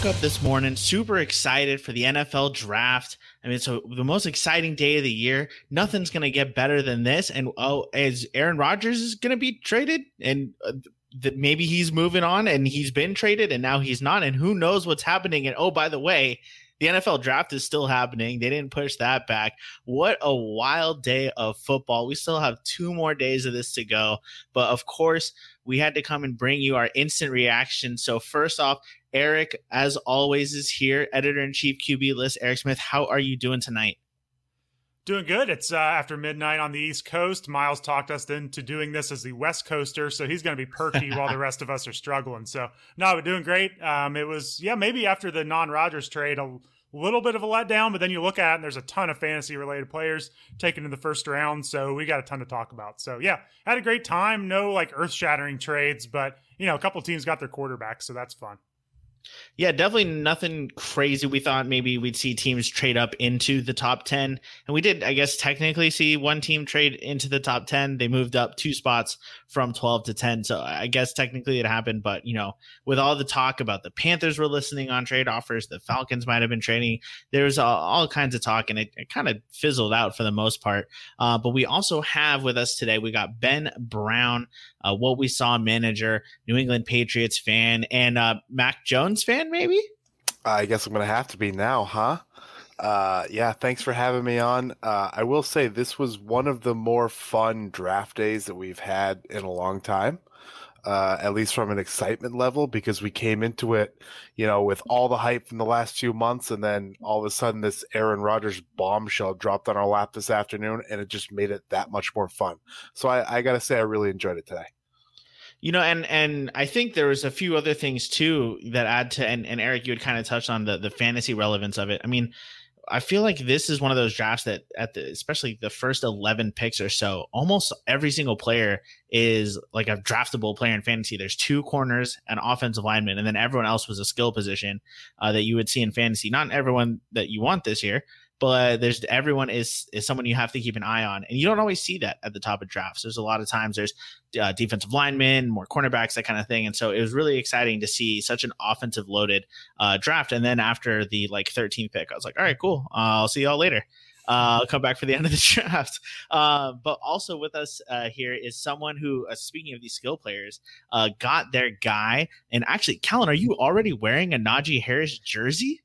Woke up this morning super excited for the NFL draft. I mean, so the most exciting day of the year. Nothing's going to get better than this. And oh, as Aaron Rodgers is going to be traded and uh, that maybe he's moving on and he's been traded and now he's not. And who knows what's happening. And oh, by the way, the NFL draft is still happening. They didn't push that back. What a wild day of football. We still have two more days of this to go. But of course, we had to come and bring you our instant reaction. So, first off, Eric, as always, is here, editor in chief QB list. Eric Smith, how are you doing tonight? Doing good. It's uh, after midnight on the East Coast. Miles talked us into doing this as the West Coaster, so he's going to be perky while the rest of us are struggling. So, no, we're doing great. Um, it was, yeah, maybe after the non Rodgers trade, a little bit of a letdown, but then you look at it and there's a ton of fantasy related players taken in the first round. So, we got a ton to talk about. So, yeah, had a great time. No like earth shattering trades, but, you know, a couple teams got their quarterbacks, so that's fun. Yeah, definitely nothing crazy. We thought maybe we'd see teams trade up into the top 10. And we did, I guess, technically see one team trade into the top 10. They moved up two spots from 12 to 10. So I guess technically it happened. But, you know, with all the talk about the Panthers were listening on trade offers, the Falcons might have been trading, there was all, all kinds of talk and it, it kind of fizzled out for the most part. Uh, but we also have with us today, we got Ben Brown, uh, what we saw manager, New England Patriots fan, and uh, Mac Jones fan, maybe? I guess I'm going to have to be now, huh? Uh, yeah, thanks for having me on. Uh, I will say this was one of the more fun draft days that we've had in a long time. Uh, at least from an excitement level, because we came into it, you know, with all the hype from the last few months, and then all of a sudden this Aaron Rodgers bombshell dropped on our lap this afternoon, and it just made it that much more fun. So I, I got to say, I really enjoyed it today. You know, and and I think there was a few other things too that add to, and, and Eric, you had kind of touched on the the fantasy relevance of it. I mean, I feel like this is one of those drafts that at the especially the first 11 picks or so, almost every single player is like a draftable player in fantasy. There's two corners, an offensive lineman, and then everyone else was a skill position uh, that you would see in fantasy. Not everyone that you want this year, but there's everyone is is someone you have to keep an eye on, and you don't always see that at the top of drafts. There's a lot of times there's uh, defensive linemen, more cornerbacks, that kind of thing, and so it was really exciting to see such an offensive loaded uh, draft. And then after the like 13th pick, I was like, all right, cool, uh, I'll see y'all later. Uh, I'll come back for the end of the draft. Uh, but also with us uh, here is someone who, speaking of these skill players, got their guy. And actually, Callan, are you already wearing a Najee Harris jersey?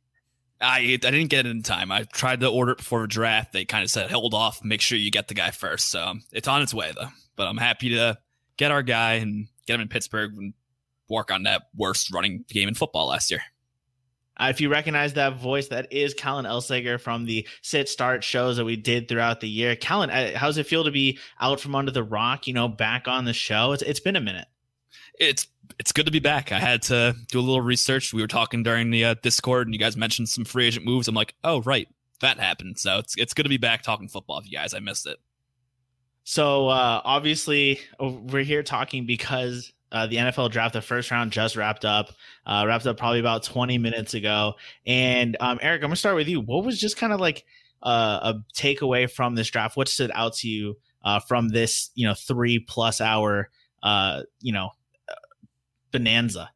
I I didn't get it in time. I tried to order it before draft. They kind of said hold off, make sure you get the guy first. So um, it's on its way though. But I'm happy to get our guy and get him in Pittsburgh and work on that worst running game in football last year. Uh, if you recognize that voice, that is Callan Elsager from the sit start shows that we did throughout the year. Callan, uh, how's it feel to be out from under the rock? You know, back on the show. It's it's been a minute it's it's good to be back. I had to do a little research. We were talking during the uh, Discord, and you guys mentioned some free agent moves. I'm like, oh right, that happened. So it's it's good to be back talking football with you guys. I missed it. So uh, obviously, oh, we're here talking because uh, the NFL draft, the first round just wrapped up, uh, wrapped up probably about 20 minutes ago. And um, Eric, I'm gonna start with you. What was just kind of like uh, a takeaway from this draft? What stood out to you uh, from this, you know, three plus hour, uh, you know, bonanza.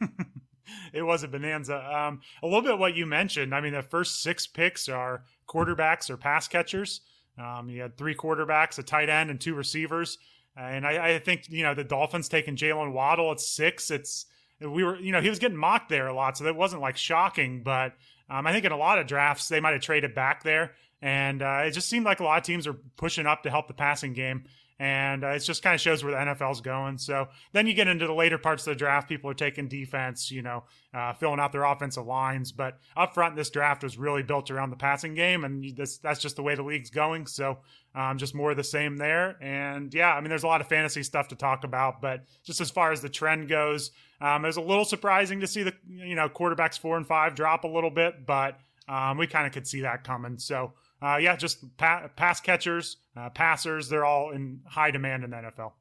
it was a bonanza. Um, a little bit what you mentioned. I mean, the first six picks are quarterbacks or pass catchers. Um, you had three quarterbacks, a tight end, and two receivers. And I, I think you know the Dolphins taking Jaylen Waddle at six. It's we were you know he was getting mocked there a lot, so that wasn't like shocking. But um, I think in a lot of drafts they might have traded back there, and uh, it just seemed like a lot of teams are pushing up to help the passing game and uh, it just kind of shows where the NFL's going. So then you get into the later parts of the draft, people are taking defense, you know, uh, filling out their offensive lines. But up front, this draft was really built around the passing game, and this, that's just the way the league's going. So um, just more of the same there. And yeah, I mean, there's a lot of fantasy stuff to talk about, but just as far as the trend goes, um, it was a little surprising to see the you know quarterbacks four and five drop a little bit, but um, we kind of could see that coming. So uh, yeah, just pa- pass catchers, uh, passers, they're all in high demand in the NFL.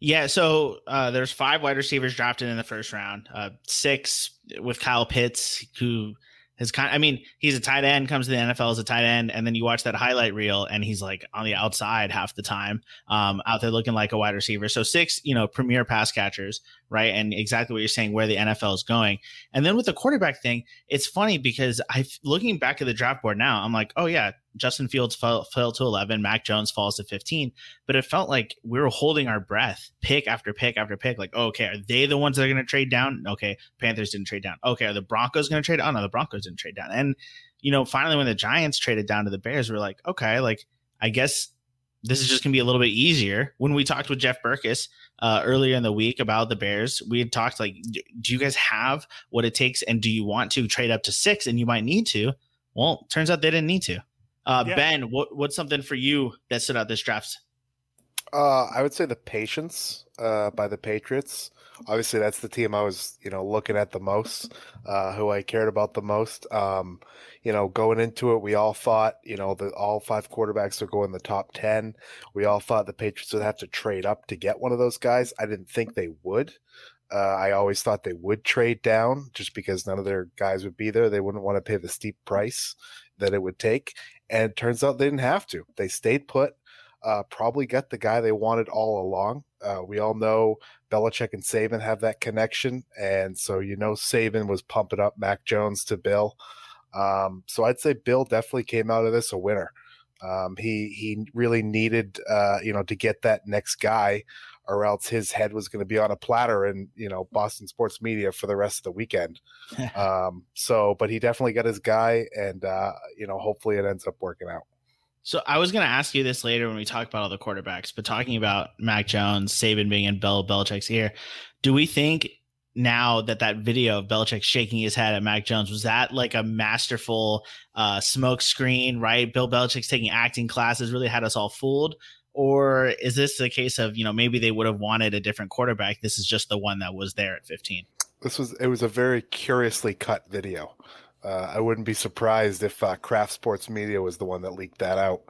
Yeah, so uh, there's five wide receivers drafted in the first round. Uh, six with Kyle Pitts, who his kind. I mean, he's a tight end, comes to the NFL as a tight end, and then you watch that highlight reel, and he's like on the outside half the time, um, out there looking like a wide receiver. So six, you know, premier pass catchers, right? And exactly what you're saying, where the NFL is going. And then with the quarterback thing, it's funny because I, looking back at the draft board now, I'm like, oh yeah, Justin Fields fell, fell to 11, Mac Jones falls to 15, but it felt like we were holding our breath, pick after pick after pick. Like, oh, okay, are they the ones that are going to trade down? Okay, Panthers didn't trade down. Okay, are the Broncos going to trade? Oh no, the Broncos didn't trade down. And you know, finally, when the Giants traded down to the Bears, we're like, okay, like I guess this is just going to be a little bit easier. When we talked with Jeff Berckes uh, earlier in the week about the Bears, we had talked like, do you guys have what it takes, and do you want to trade up to six? And you might need to. Well, turns out they didn't need to. Uh, yeah. Ben, what, what's something for you that stood out this draft? Uh, I would say the patience uh, by the Patriots. Obviously, that's the team I was, you know, looking at the most, uh, who I cared about the most. Um, you know, going into it, we all thought, you know, that all five quarterbacks are going in the top ten. We all thought the Patriots would have to trade up to get one of those guys. I didn't think they would. Uh, I always thought they would trade down just because none of their guys would be there. They wouldn't want to pay the steep price that it would take. And it turns out they didn't have to. They stayed put, uh, probably got the guy they wanted all along. Uh, we all know Belichick and Saban have that connection. And so, you know, Saban was pumping up Mac Jones to Bill. Um, so I'd say Bill definitely came out of this a winner. Um, he he really needed uh, you know to get that next guy, or else his head was going to be on a platter in you know Boston sports media for the rest of the weekend. um, so, but he definitely got his guy, and uh, you know hopefully it ends up working out. So I was going to ask you this later when we talk about all the quarterbacks, but talking about Mac Jones, Saban being in Bill Belichick's ear, do we think now that that video of Belichick shaking his head at Mac Jones was that like a masterful uh, smoke screen, right? Bill Belichick's taking acting classes really had us all fooled, or is this a case of you know maybe they would have wanted a different quarterback? This is just the one that was there at 15. This was it was a very curiously cut video. Uh, I wouldn't be surprised if uh, Kraft Sports Media was the one that leaked that out.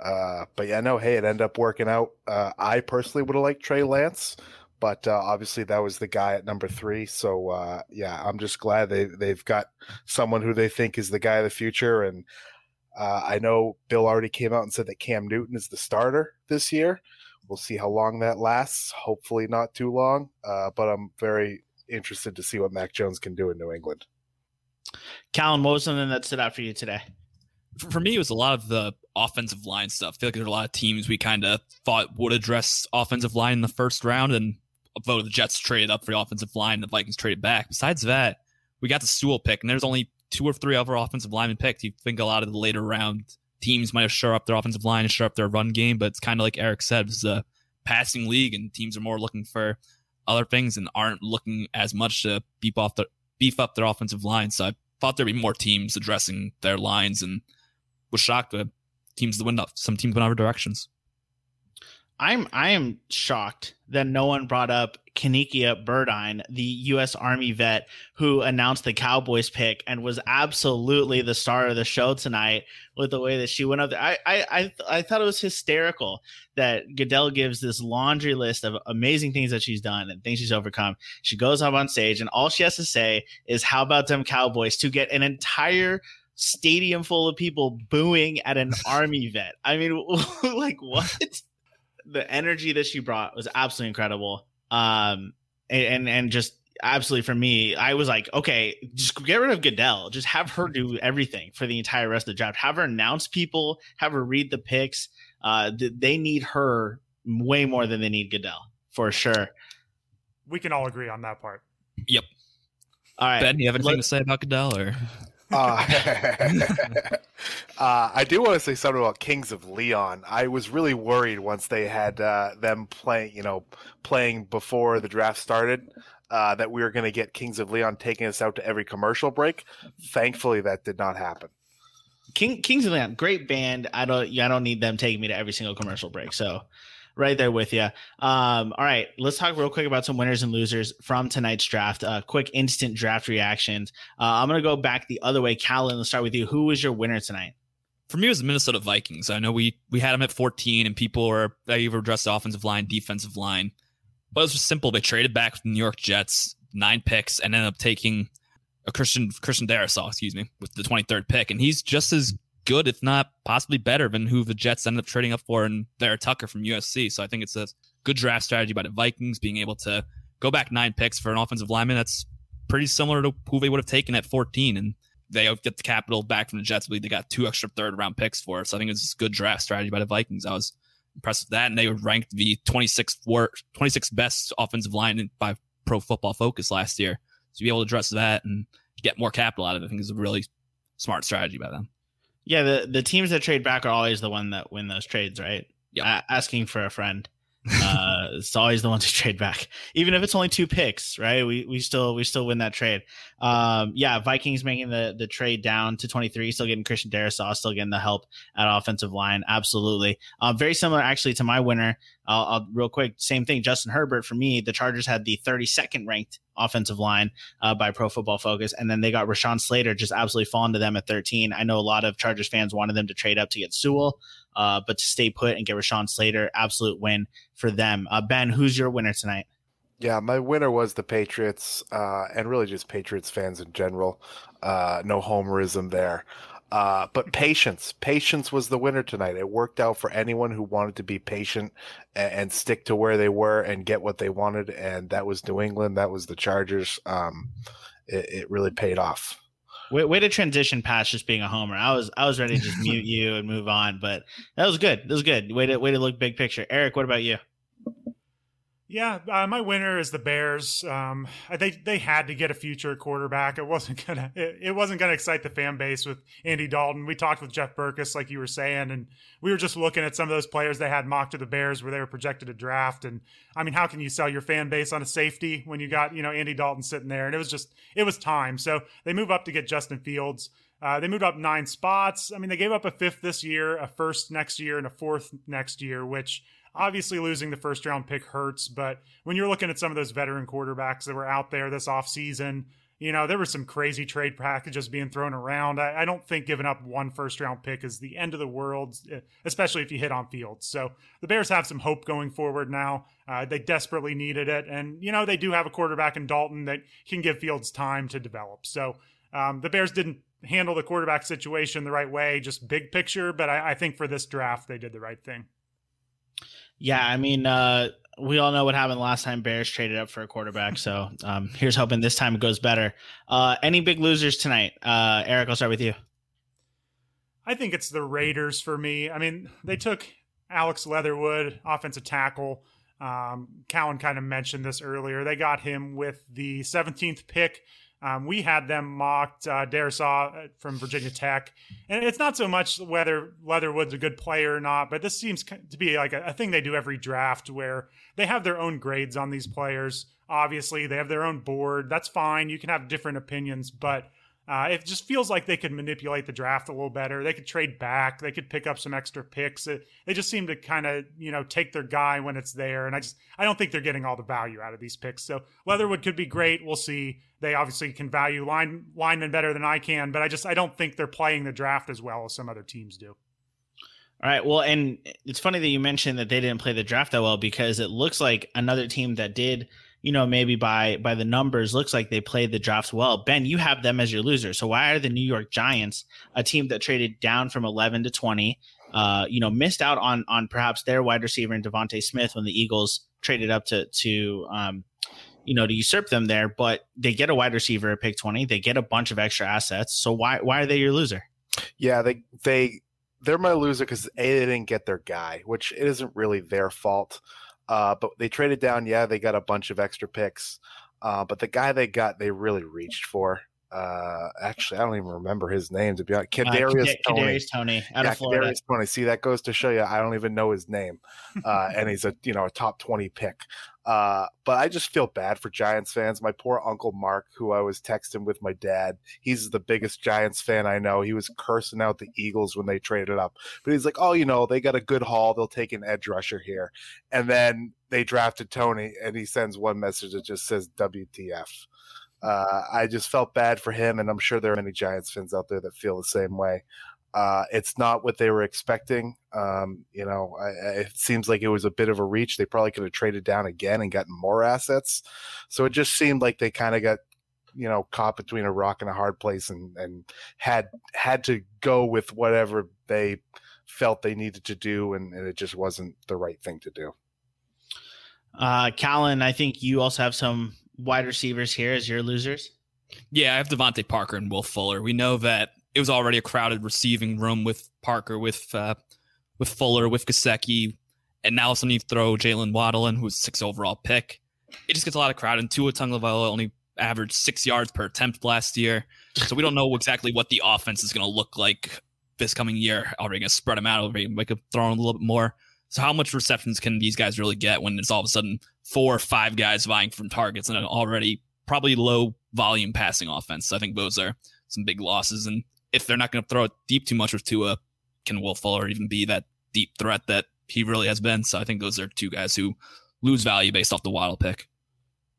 Uh, but yeah, no, hey, it ended up working out. Uh, I personally would have liked Trey Lance but uh, obviously that was the guy at number three. So uh, yeah, I'm just glad they they've got someone who they think is the guy of the future. And I know Bill already came out and said that Cam Newton is the starter this year. We'll see how long that lasts. Hopefully not too long. But I'm very interested to see what Mac Jones can do in New England. Callan, what was something that stood out for you today? For me, it was a lot of the offensive line stuff. I feel like there's a lot of teams we kind of thought would address offensive line in the first round, and although the Jets traded up for the offensive line, the Vikings traded back. Besides that, we got the Sewell pick, and there's only two or three other offensive linemen picked. You think a lot of the later round teams might have shore up their offensive line and shore up their run game, but it's kind of like Eric said, it's a passing league, and teams are more looking for other things and aren't looking as much to beef off the beef up their offensive line. So I thought there'd be more teams addressing their lines, and was shocked that teams that went up. Some teams went other directions. I'm I am shocked that no one brought up Kanikia Burdine, the U.S. Army vet who announced the Cowboys pick and was absolutely the star of the show tonight with the way that she went up there. I I I, I thought it was hysterical that Goodell gives this laundry list of amazing things that she's done and things she's overcome. She goes up on stage and all she has to say is, "How about them Cowboys?" to get an entire stadium full of people booing at an army vet. I mean, like what? the energy that she brought was absolutely incredible. Um, and and just absolutely for me, I was like, okay, just get rid of Goodell. Just have her do everything for the entire rest of the draft. Have her announce people. Have her read the picks. Uh, they need her way more than they need Goodell for sure. We can all agree on that part. Yep. All right, Ben, you have anything Let, to say about Goodell or? Uh, uh, I do want to say something about Kings of Leon. I was really worried once they had uh, them playing, you know, playing before the draft started, uh, that we were going to get Kings of Leon taking us out to every commercial break. Thankfully, that did not happen. King, Kings of Leon, great band. I don't, I don't need them taking me to every single commercial break. So right there with you. Um, all right, let's talk real quick about some winners and losers from tonight's draft. Uh, quick instant draft reactions. Uh, I'm gonna go back the other way. Callan, let's start with you. Who was your winner tonight? For me, it was the Minnesota Vikings. I know we we had them at 14, and people were they either addressed the offensive line, defensive line, but it was just simple. They traded back from the New York Jets, nine picks, and ended up taking a Christian Christian Darrisaw, excuse me, with the 23rd pick, and he's just as good, if not possibly better, than who the Jets ended up trading up for and Vera Tucker from USC. So I think it's a good draft strategy by the Vikings being able to go back nine picks for an offensive lineman that's pretty similar to who they would have taken at 14, and they get the capital back from the Jets. But they got two extra third round picks for it. So I think it's a good draft strategy by the Vikings. I was impressed with that, and they were ranked the 26th, 26th best offensive line by Pro Football Focus last year. So be able to address that and get more capital out of it, I think is a really smart strategy by them. Yeah, the the teams that trade back are always the one that win those trades, right? Yeah, asking for a friend. Uh, it's always the ones who trade back, even if it's only two picks, right? We we still we still win that trade. Um, yeah, Vikings making the the trade down to 23, still getting Christian Darrisaw, still getting the help at offensive line. Absolutely, um, very similar actually to my winner. I'll, I'll, real quick, same thing. Justin Herbert for me, the Chargers had the 32nd ranked offensive line uh, by Pro Football Focus, and then they got Rashawn Slater just absolutely falling to them at 13. I know a lot of Chargers fans wanted them to trade up to get Sewell, uh, but to stay put and get Rashawn Slater, absolute win for them. Uh, ben, who's your winner tonight? Yeah, my winner was the Patriots, uh, and really just Patriots fans in general. Uh, no homerism there. Uh, but patience, patience was the winner tonight. It worked out for anyone who wanted to be patient and, and, stick to where they were and get what they wanted. And that was New England. That was the Chargers. Um, it, it, really paid off. Way, way, to transition past just being a homer. I was I was ready to just mute you and move on, but that was good. That was good. Way to way to look big picture. Eric, what about you? Yeah, uh, my winner is the Bears. Um, they they had to get a future quarterback. It wasn't gonna it, it, wasn't gonna excite the fan base with Andy Dalton. We talked with Jeff Berckes, like you were saying, and we were just looking at some of those players they had mocked to the Bears where they were projected to draft. And I mean, how can you sell your fan base on a safety when you got you know Andy Dalton sitting there? And it was just it was time. So they move up to get Justin Fields. Uh, they moved up nine spots. I mean, they gave up a fifth this year, a first next year, and a fourth next year, which Obviously, losing the first round pick hurts, but when you're looking at some of those veteran quarterbacks that were out there this offseason, you know, there were some crazy trade packages being thrown around. I, I, don't think giving up one first round pick is the end of the world, especially if you hit on fields. So the Bears have some hope going forward now. Uh, they desperately needed it. And, you know, they do have a quarterback in Dalton that can give Fields time to develop. So um, the Bears didn't handle the quarterback situation the right way, just big picture. But I, I think for this draft, they did the right thing. Yeah, I mean, uh, we all know what happened last time Bears traded up for a quarterback. So um, here's hoping this time it goes better. Uh, any big losers tonight? Uh, Eric, I'll start with you. I think it's the Raiders for me. I mean, they took Alex Leatherwood, offensive tackle. Um, Cowan kind of mentioned this earlier. They got him with the 17th pick um, we had them mocked, uh, Darrisaw uh, from Virginia Tech. And it's not so much whether Leatherwood's a good player or not, but this seems to be like a, a thing they do every draft where they have their own grades on these players. Obviously, they have their own board. That's fine. You can have different opinions, but uh, it just feels like they could manipulate the draft a little better. They could trade back. They could pick up some extra picks. It, they just seem to kind of, you know, take their guy when it's there. And I just, I don't think they're getting all the value out of these picks. So Leatherwood could be great. We'll see. They obviously can value line linemen better than I can, but I just, I don't think they're playing the draft as well as some other teams do. All right. Well, and it's funny that you mentioned that they didn't play the draft that well because it looks like another team that did you know, maybe by by the numbers, looks like they played the drafts well. Ben, you have them as your loser. So why are the New York Giants a team that traded down from 11 to 20? Uh, you know, missed out on on perhaps their wide receiver in DeVonta Smith when the Eagles traded up to to um, you know to usurp them there. But they get a wide receiver at pick 20. They get a bunch of extra assets. So why why are they your loser? Yeah, they they they're my loser because a they didn't get their guy, which it isn't really their fault. Uh, but they traded down. Yeah, they got a bunch of extra picks. Uh, but the guy they got, they really reached for. Uh, actually, I don't even remember his name to be honest. Kadarius uh, Toney. Kadarius Toney out yeah, of Florida. Kadarius Toney. See, that goes to show you I don't even know his name, uh, and he's a you know a top twenty pick. Uh, but I just feel bad for Giants fans. My poor uncle Mark, who I was texting with my dad, he's the biggest Giants fan I know. He was cursing out the Eagles when they traded up, but he's like, "Oh, you know, they got a good haul. They'll take an edge rusher here." And then they drafted Toney, and he sends one message that just says "WTF." Uh, I just felt bad for him, and I'm sure there are many Giants fans out there that feel the same way. Uh, it's not what they were expecting. Um, you know, I, it seems like it was a bit of a reach. They probably could have traded down again and gotten more assets. So it just seemed like they kind of got you know caught between a rock and a hard place and and had had to go with whatever they felt they needed to do and, and it just wasn't the right thing to do uh callan i think you also have some wide receivers here as your losers yeah i have devante parker and will fuller we know that it was already a crowded receiving room with parker with uh with fuller with Gesicki, and now suddenly you throw Jaylen Waddle in, who's six overall pick. It just gets a lot of crowd. And Tua Tagovailoa only averaged six yards per attempt last year, so we don't know exactly what the offense is going to look like this coming year. Are we going to spread them out? Are we going to throw in a little bit more? So how much receptions can these guys really get when it's all of a sudden four or five guys vying for targets and an already probably low volume passing offense? So I think those are some big losses. And if they're not going to throw it deep too much with Tua, can Will Fuller even be that deep threat that he really has been? So I think those are two guys who lose value based off the Waddle pick.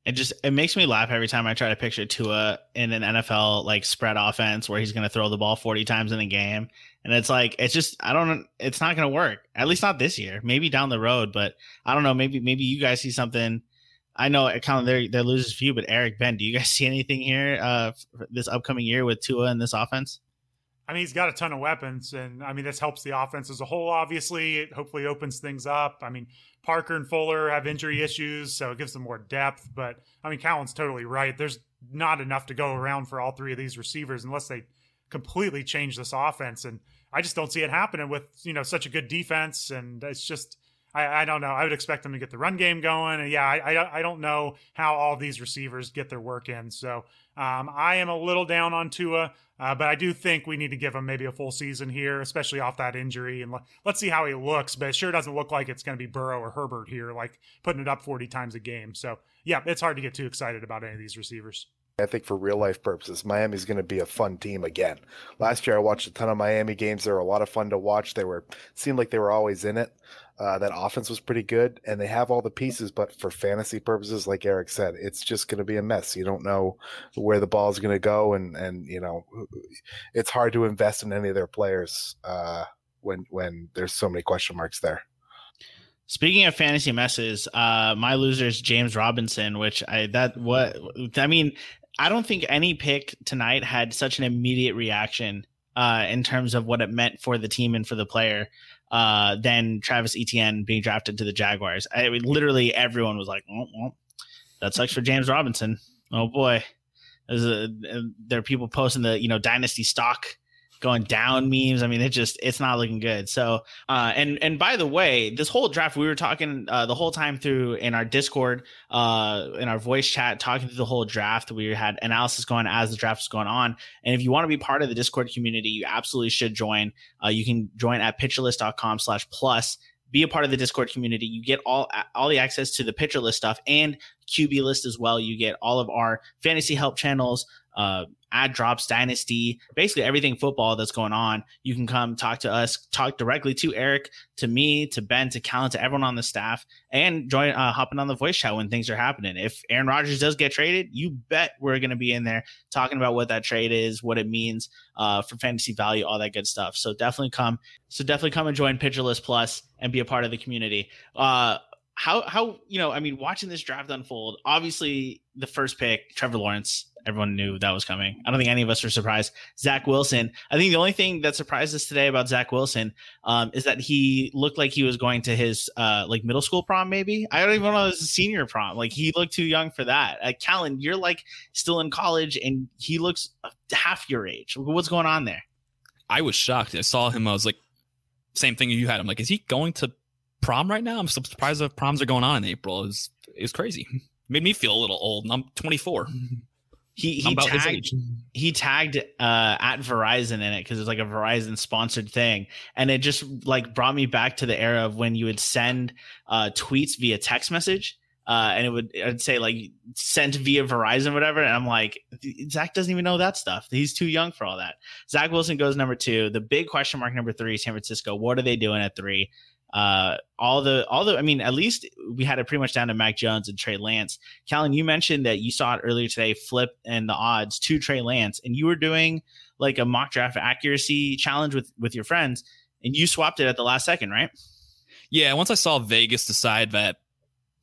It just it makes me laugh every time I try to picture Tua in an NFL like spread offense where he's going to throw the ball 40 times in a game and it's like it's just I don't it's not going to work. At least not this year. Maybe down the road, but I don't know, maybe maybe you guys see something I know it kind of they're they're losers for but Eric Ben, do you guys see anything here uh this upcoming year with Tua in this offense? I mean, he's got a ton of weapons, and I mean, this helps the offense as a whole. Obviously, it hopefully opens things up. I mean, Parker and Fuller have injury issues, so it gives them more depth. But I mean, Callan's totally right. There's not enough to go around for all three of these receivers unless they completely change this offense. And I just don't see it happening with you know such a good defense. And it's just I, I don't know. I would expect them to get the run game going. And yeah, I, I, I don't know how all these receivers get their work in. So um, I am a little down on Tua, uh, but I do think we need to give him maybe a full season here, especially off that injury. And let's see how he looks. But it sure doesn't look like it's going to be Burrow or Herbert here, like putting it up 40 times a game. So yeah, it's hard to get too excited about any of these receivers. I think for real life purposes, Miami's going to be a fun team again. Last year, I watched a ton of Miami games. They were a lot of fun to watch. They were seemed like they were always in it. Uh, that offense was pretty good, and they have all the pieces. But for fantasy purposes, like Eric said, it's just going to be a mess. You don't know where the ball is going to go, and and you know, it's hard to invest in any of their players uh, when when there's so many question marks there. Speaking of fantasy messes, uh, my loser is James Robinson, which I that what I mean. I don't think any pick tonight had such an immediate reaction uh, in terms of what it meant for the team and for the player uh, than Travis Etienne being drafted to the Jaguars. I mean, literally everyone was like, oh, that sucks for James Robinson. Oh boy. A, there are people posting the, you know, dynasty stock going down memes. I mean, it just it's not looking good. So, uh, and and by the way, this whole draft we were talking uh, the whole time through in our Discord, uh, in our voice chat, talking through the whole draft. We had analysis going as the draft was going on. And if you want to be part of the Discord community, you absolutely should join. Uh, you can join at pitcherlist.com slash plus be a part of the Discord community. You get all all the access to the pitcher list stuff and QB list as well. You get all of our fantasy help channels, uh, ad drops, dynasty, basically everything football that's going on. You can come talk to us, talk directly to Eric, to me, to Ben, to Callan, to everyone on the staff, and join uh, hopping on the voice chat when things are happening. If Aaron Rodgers does get traded, you bet we're going to be in there talking about what that trade is, what it means uh, for fantasy value, all that good stuff. So definitely come. So definitely come and join Pitcher List Plus and be a part of the community. Uh, how how you know? I mean, watching this draft unfold. Obviously, the first pick, Trevor Lawrence everyone knew that was coming. I don't think any of us are surprised. Zach Wilson. I think the only thing that surprised us today about Zach Wilson um, is that he looked like he was going to his uh, like middle school prom. Maybe I don't even know if it was a senior prom. Like he looked too young for that. Uh, Callan, you're like still in college, and he looks half your age. What's going on there? I was shocked. I saw him. I was like, same thing you had. I'm like, is he going to prom right now? I'm surprised that proms are going on in April. It was, it was crazy. Made me feel a little old, I'm 24. He he tagged he tagged uh, at Verizon in it because it's like a Verizon sponsored thing, and it just like brought me back to the era of when you would send uh, tweets via text message. Uh, and it would I'd say like sent via Verizon, whatever. And I'm like, Zach doesn't even know that stuff. He's too young for all that. Zach Wilson goes number two. The big question mark number three, San Francisco. What are they doing at three? Uh, all the all the I mean, at least we had it pretty much down to Mac Jones and Trey Lance. Callan, you mentioned that you saw it earlier today, flip and the odds to Trey Lance, and you were doing like a mock draft accuracy challenge with with your friends, and you swapped it at the last second, right? Yeah, once I saw Vegas decide that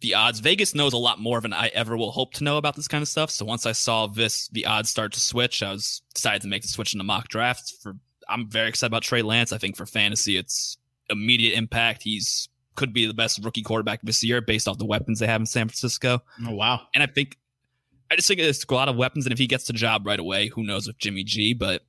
the odds. Vegas knows a lot more than I ever will hope to know about this kind of stuff. So once I saw this, the odds start to switch, I was decided to make the switch into mock drafts. For I'm very excited about Trey Lance. I think for fantasy, it's immediate impact. He's could be the best rookie quarterback this year based off the weapons they have in San Francisco. Oh wow! And I think I just think it's a lot of weapons, and if he gets the job right away, who knows with Jimmy G? But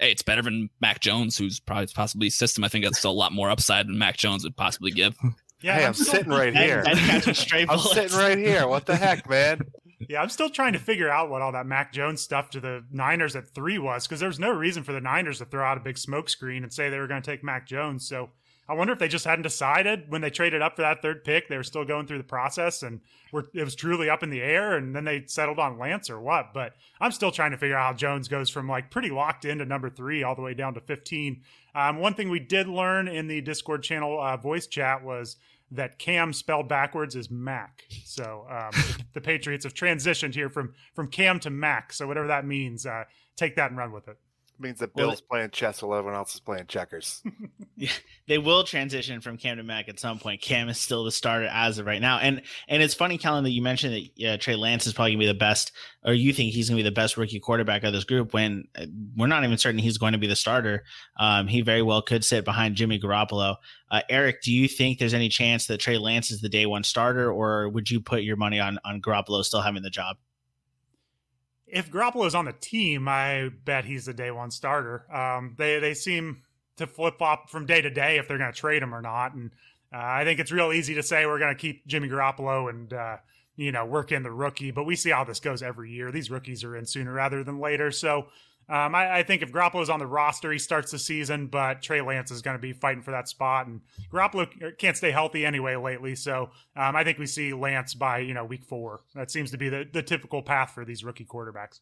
hey, it's better than Mac Jones, who's probably possibly system. I think that's still a lot more upside than Mac Jones would possibly give. Yeah, hey, I'm, I'm sitting right here. I'm sitting right here. What the heck, man? Yeah, I'm still trying to figure out what all that Mac Jones stuff to the Niners at three was because there's no reason for the Niners to throw out a big smokescreen and say they were going to take Mac Jones. So I wonder if they just hadn't decided when they traded up for that third pick. They were still going through the process and were, it was truly up in the air, and then they settled on Lance or what. But I'm still trying to figure out how Jones goes from like pretty locked into number three all the way down to 15. Um, one thing we did learn in the Discord channel uh, voice chat was that Cam spelled backwards is Mac. So um, the, Patriots have transitioned here from from Cam to Mac. So whatever that means, uh, take that and run with it means that Bill's well, playing chess while everyone else is playing checkers. yeah, they will transition from Cam to Mac at some point. Cam is still the starter as of right now, and and it's funny, Kellen, that you mentioned that yeah, Trey Lance is probably gonna be the best, or you think he's gonna be the best rookie quarterback of this group when uh, we're not even certain he's going to be the starter. Um, he very well could sit behind Jimmy Garoppolo. Uh, Eric, do you think there's any chance that Trey Lance is the day one starter, or would you put your money on on Garoppolo still having the job? If Garoppolo's on the team, I bet he's the day one starter. Um, they they seem to flip flop from day to day if they're going to trade him or not, and uh, I think it's real easy to say we're going to keep Jimmy Garoppolo and uh, you know work in the rookie, but we see how this goes every year. These rookies are in sooner rather than later, so um, I, I, think if Garoppolo's on the roster, he starts the season, but Trey Lance is going to be fighting for that spot, and Garoppolo can't stay healthy anyway lately. So um, I think we see Lance by you know week four. That seems to be the, the typical path for these rookie quarterbacks.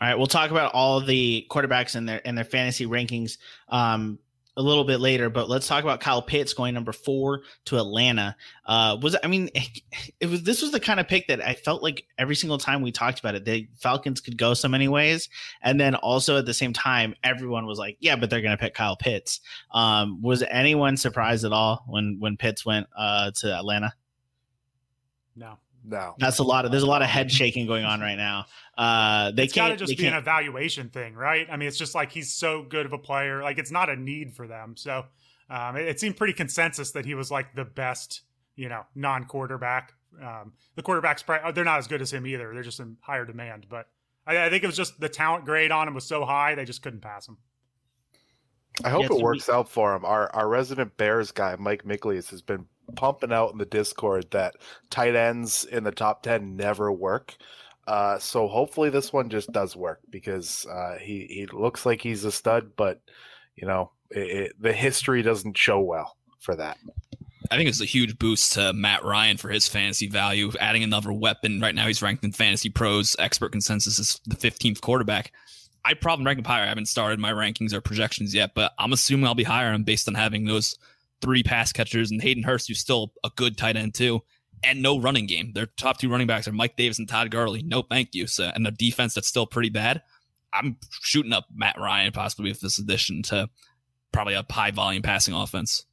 All right, we'll talk about all the quarterbacks and their and their fantasy rankings um, a little bit later, but let's talk about Kyle Pitts going number four to Atlanta. Uh, was I mean, it was this was the kind of pick that I felt like every single time we talked about it, the Falcons could go so many ways, and then also at the same time, everyone was like, "Yeah, but they're going to pick Kyle Pitts." Um, was anyone surprised at all when when Pitts went uh, to Atlanta? No. No, that's a lot of. There's a lot of head shaking going on right now. Uh, they it's can't. Gotta just be an evaluation thing, right? I mean, it's just like he's so good of a player. Like it's not a need for them. So um, it, it, seemed pretty consensus that he was like the best, you know, non-quarterback. Um, the quarterbacks, they're not as good as him either. They're just in higher demand. But I, I think it was just the talent grade on him was so high they just couldn't pass him. I hope yeah, it works out for him. Our our resident Bears guy, Mike Miglius, has been pumping out in the Discord that tight ends in the top 10 never work. Uh, so hopefully this one just does work because uh, he, he looks like he's a stud, but you know, it, it, the history doesn't show well for that. I think it's a huge boost to Matt Ryan for his fantasy value, adding another weapon. Right now, he's ranked in Fantasy Pros expert consensus as the 15th quarterback. I probably rank him higher. I haven't started my rankings or projections yet, but I'm assuming I'll be higher on based on having those three pass catchers and Hayden Hurst, who's still a good tight end too, and no running game. Their top two running backs are Mike Davis and Todd Gurley. No, thank you. So, and a defense that's still pretty bad. I'm shooting up Matt Ryan possibly with this addition to probably a high volume passing offense.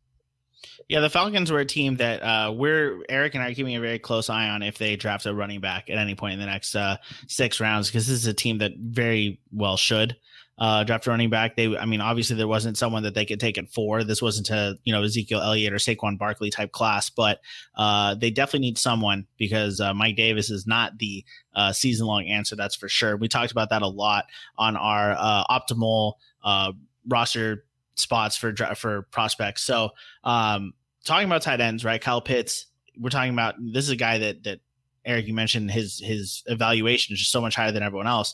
Yeah, the Falcons were a team that uh, we're Eric and I are keeping a very close eye on if they draft a running back at any point in the next uh, six rounds because this is a team that very well should uh, draft running back. They, I mean, obviously there wasn't someone that they could take at four. This wasn't a you know Ezekiel Elliott or Saquon Barkley type class, but uh, they definitely need someone because uh, Mike Davis is not the uh, season long answer. That's for sure. We talked about that a lot on our uh, optimal uh, roster spots for for prospects. So, um, talking about tight ends, right? Kyle Pitts. We're talking about this is a guy that that Eric you mentioned his his evaluation is just so much higher than everyone else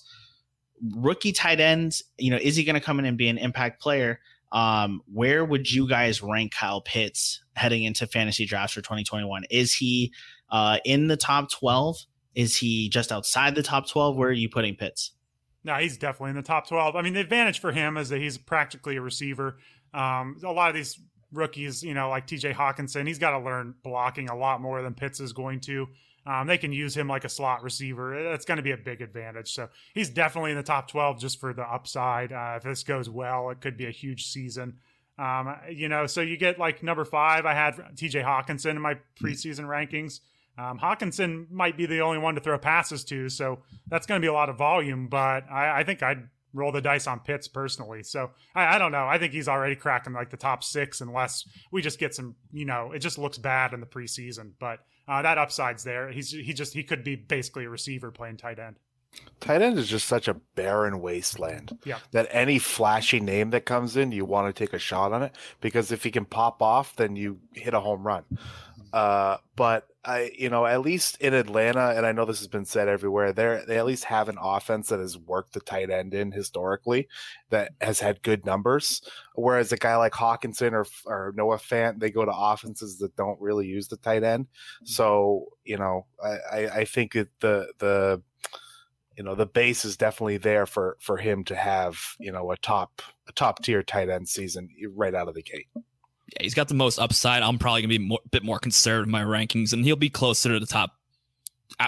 rookie tight ends, you know, is he going to come in and be an impact player? Um, where would you guys rank Kyle Pitts heading into fantasy drafts for 2021? Is he uh, in the top 12? Is he just outside the top 12? Where are you putting Pitts? No, he's definitely in the top 12. I mean, the advantage for him is that he's practically a receiver. Um, a lot of these rookies, you know, like TJ Hockenson, he's got to learn blocking a lot more than Pitts is going to. Um, they can use him like a slot receiver. That's going to be a big advantage. So he's definitely in the top 12 just for the upside. Uh, if this goes well, it could be a huge season. Um, you know, so you get like number five. I had T.J. Hockenson in my preseason rankings. Um, Hockenson might be the only one to throw passes to, so that's going to be a lot of volume. But I, I, think I'd roll the dice on Pitts personally. So I, I, don't know. I think he's already cracking like the top six, unless we just get some. You know, it just looks bad in the preseason, but uh, that upside's there. He's he just he could be basically a receiver playing tight end. Tight end is just such a barren wasteland. Yeah. That any flashy name that comes in, you want to take a shot on it because if he can pop off, then you hit a home run. Uh, but I, you know, at least in Atlanta, and I know this has been said everywhere, they they at least have an offense that has worked the tight end in historically, that has had good numbers. Whereas a guy like Hockenson or or Noah Fant, they go to offenses that don't really use the tight end. So you know, I I, I think that the the you know the base is definitely there for for him to have you know a top a top tier tight end season right out of the gate. Yeah, he's got the most upside. I'm probably gonna be a bit more conservative in my rankings, and he'll be closer to the top,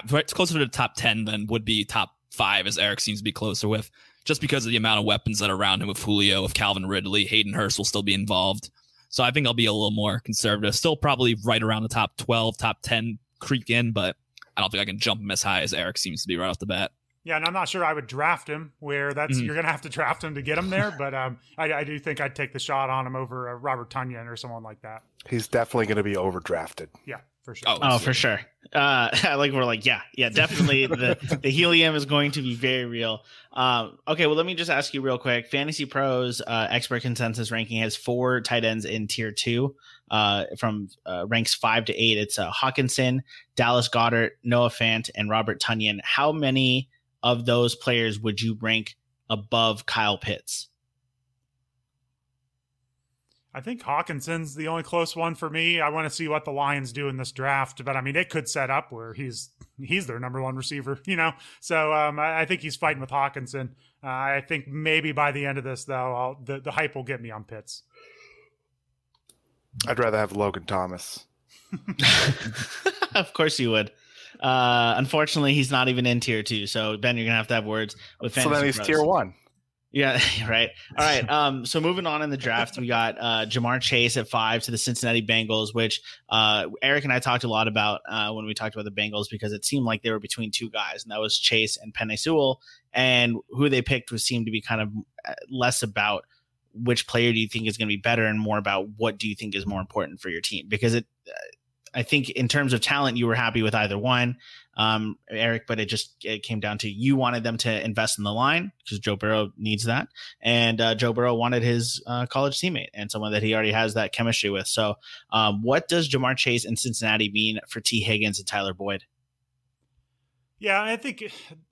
closer to the top ten than would be top five, as Eric seems to be closer with, just because of the amount of weapons that are around him with Julio, with Calvin Ridley, Hayden Hurst will still be involved. So I think I'll be a little more conservative. Still probably right around the top 12, top 10 creep in, but I don't think I can jump him as high as Eric seems to be right off the bat. Yeah, and I'm not sure I would draft him. Where that's mm-hmm. you're going to have to draft him to get him there, but um, I, I, do think I'd take the shot on him over uh, Robert Tonyan or someone like that. He's definitely going to be overdrafted. Yeah, for sure. Oh, oh for sure. Uh, like we're like, yeah, yeah, definitely. the the helium is going to be very real. Um, okay, well, let me just ask you real quick. Fantasy Pros uh, expert consensus ranking has four tight ends in tier two. Uh, from uh, ranks five to eight, it's uh, Hockenson, Dallas Goedert, Noah Fant, and Robert Tonyan. How many? Of those players would you rank above Kyle Pitts? I think Hockenson's the only close one for me. I want to see what the Lions do in this draft, but I mean, it could set up where he's he's their number one receiver, you know. So um, I, I, think he's fighting with Hockenson. Uh, I think maybe by the end of this, though, I'll, the the hype will get me on Pitts. I'd rather have Logan Thomas. of course you would. Uh, unfortunately, he's not even in tier two. So Ben, you're gonna have to have words with. So then he's pros. tier one. Yeah, right. All right. Um, so moving on in the draft, we got uh, Ja'Marr Chase at five to the Cincinnati Bengals, which uh, Eric and I talked a lot about uh, when we talked about the Bengals because it seemed like they were between two guys, and that was Chase and Penei Sewell. And who they picked was seemed to be kind of uh, less about which player do you think is going to be better and more about what do you think is more important for your team because it uh, I think in terms of talent, you were happy with either one, um, Eric. But it just it came down to you wanted them to invest in the line because Joe Burrow needs that, and uh, Joe Burrow wanted his uh, college teammate and someone that he already has that chemistry with. So, um, what does Ja'Marr Chase in Cincinnati mean for Tee Higgins and Tyler Boyd? Yeah, I think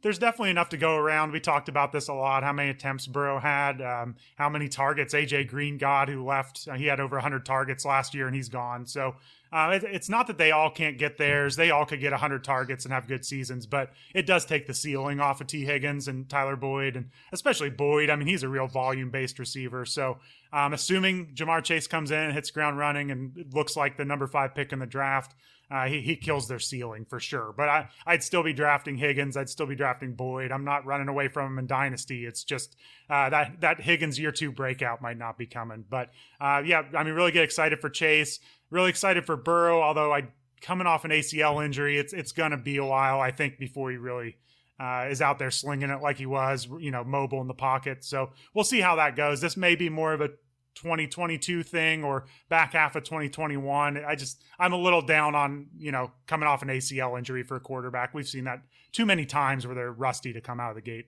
there's definitely enough to go around. We talked about this a lot. How many attempts Burrow had, um, how many targets AJ Green got, who left. Uh, he had over 100 targets last year, and he's gone. So uh, it, it's not that they all can't get theirs. They all could get 100 targets and have good seasons, but it does take the ceiling off of Tee Higgins and Tyler Boyd, and especially Boyd. I mean, he's a real volume based receiver. So um, assuming Ja'Marr Chase comes in, and hits ground running, and looks like the number five pick in the draft, uh, he, he kills their ceiling for sure. But I, I'd still be drafting Higgins. I'd still be drafting Boyd. I'm not running away from him in Dynasty. It's just uh, that that Higgins year two breakout might not be coming. But uh, yeah, I mean, really get excited for Chase. Really excited for Burrow. Although I coming off an ACL injury, it's it's gonna be a while I think before he really uh, is out there slinging it like he was, you know, mobile in the pocket. So we'll see how that goes. This may be more of a 2022 thing or back half of 2021. I just I'm a little down on you know coming off an ACL injury for a quarterback. We've seen that too many times where they're rusty to come out of the gate.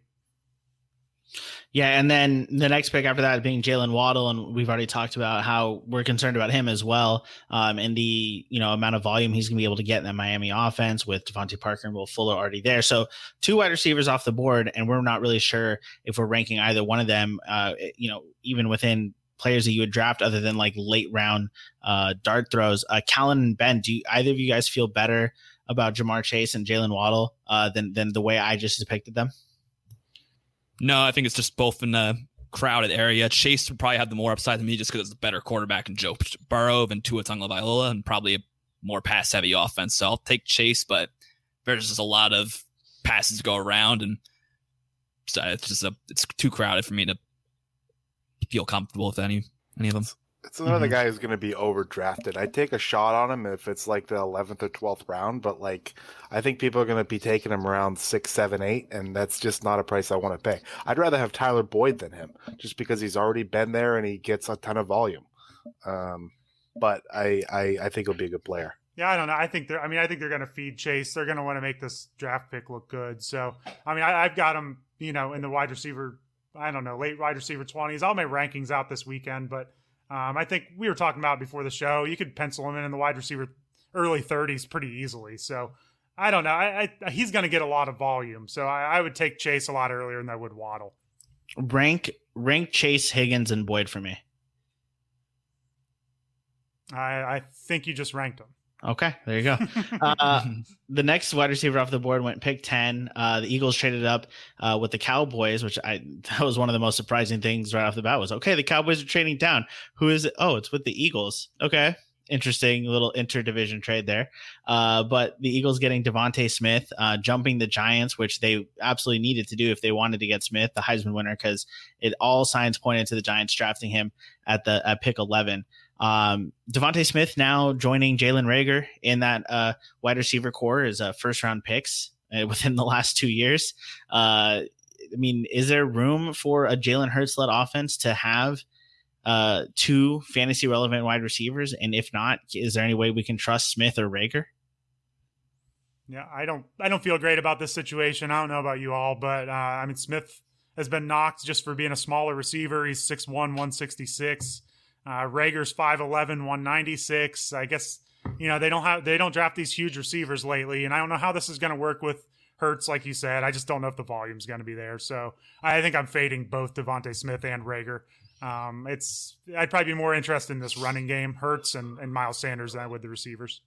Yeah, and then the next pick after that being Jaylen Waddle, and we've already talked about how we're concerned about him as well, um, and the you know amount of volume he's going to be able to get in the Miami offense with DeVante Parker and Will Fuller already there. So two wide receivers off the board, and we're not really sure if we're ranking either one of them. Uh, you know, even within players that you would draft other than like late round uh, dart throws. Uh, Callan and Ben, do you, either of you guys feel better about Ja'Marr Chase and Jaylen Waddle uh, than than the way I just depicted them? No, I think it's just both in a crowded area. Chase would probably have the more upside than me just because it's a better quarterback in Joe Burrow than Tua Tagovailoa and probably a more pass heavy offense. So I'll take Chase, but there's just a lot of passes to go around and it's just a it's too crowded for me to feel comfortable with any any of them. It's another Mhm. guy who's going to be overdrafted. I'd take a shot on him if it's like the 11th or 12th round, but like I think people are going to be taking him around six, seven, eight, and that's just not a price I want to pay. I'd rather have Tyler Boyd than him, just because he's already been there and he gets a ton of volume. Um, but I, I, I think he'll be a good player. Yeah, I don't know. I think they're. I mean, I think they're going to feed Chase. They're going to want to make this draft pick look good. So, I mean, I, I've got him. You know, in the wide receiver. I don't know, late wide receiver twenties. All my rankings out this weekend, but um, I think we were talking about before the show. You could pencil him in in the wide receiver early thirties pretty easily. So, I don't know. I, I he's going to get a lot of volume. So, I, I would take Chase a lot earlier than I would Waddle. Rank rank Chase Higgins and Boyd for me. I, I think you just ranked him. Okay, there you go. Uh, the next wide receiver off the board went pick 10 uh, the eagles traded up uh, with the cowboys which i that was one of the most surprising things right off the bat was okay the cowboys are trading down. Who is it? Oh it's with the eagles. Okay. Interesting little interdivision trade there. Uh, but the eagles getting DeVonta Smith uh, jumping the giants which they absolutely needed to do if they wanted to get smith the heisman winner because it all signs pointed to the giants drafting him at the at pick 11 um, DeVonta Smith now joining Jalen Reagor in that uh, wide receiver core as uh, first round picks uh, within the last two years. Uh, I mean, is there room for a Jalen Hurts led offense to have uh, two fantasy relevant wide receivers? And if not, is there any way we can trust Smith or Reagor? Yeah, I don't I don't feel great about this situation. I don't know about you all, but uh, I mean Smith has been knocked just for being a smaller receiver. He's 6'1", 166. Uh, Reagor's 5'11", 196. I guess you know they don't have they don't draft these huge receivers lately, and I don't know how this is going to work with Hurts, like you said. I just don't know if the volume's going to be there. So I think I'm fading both DeVonta Smith and Reagor. Um, it's I'd probably be more interested in this running game, Hurts and, and Miles Sanders than I would the receivers.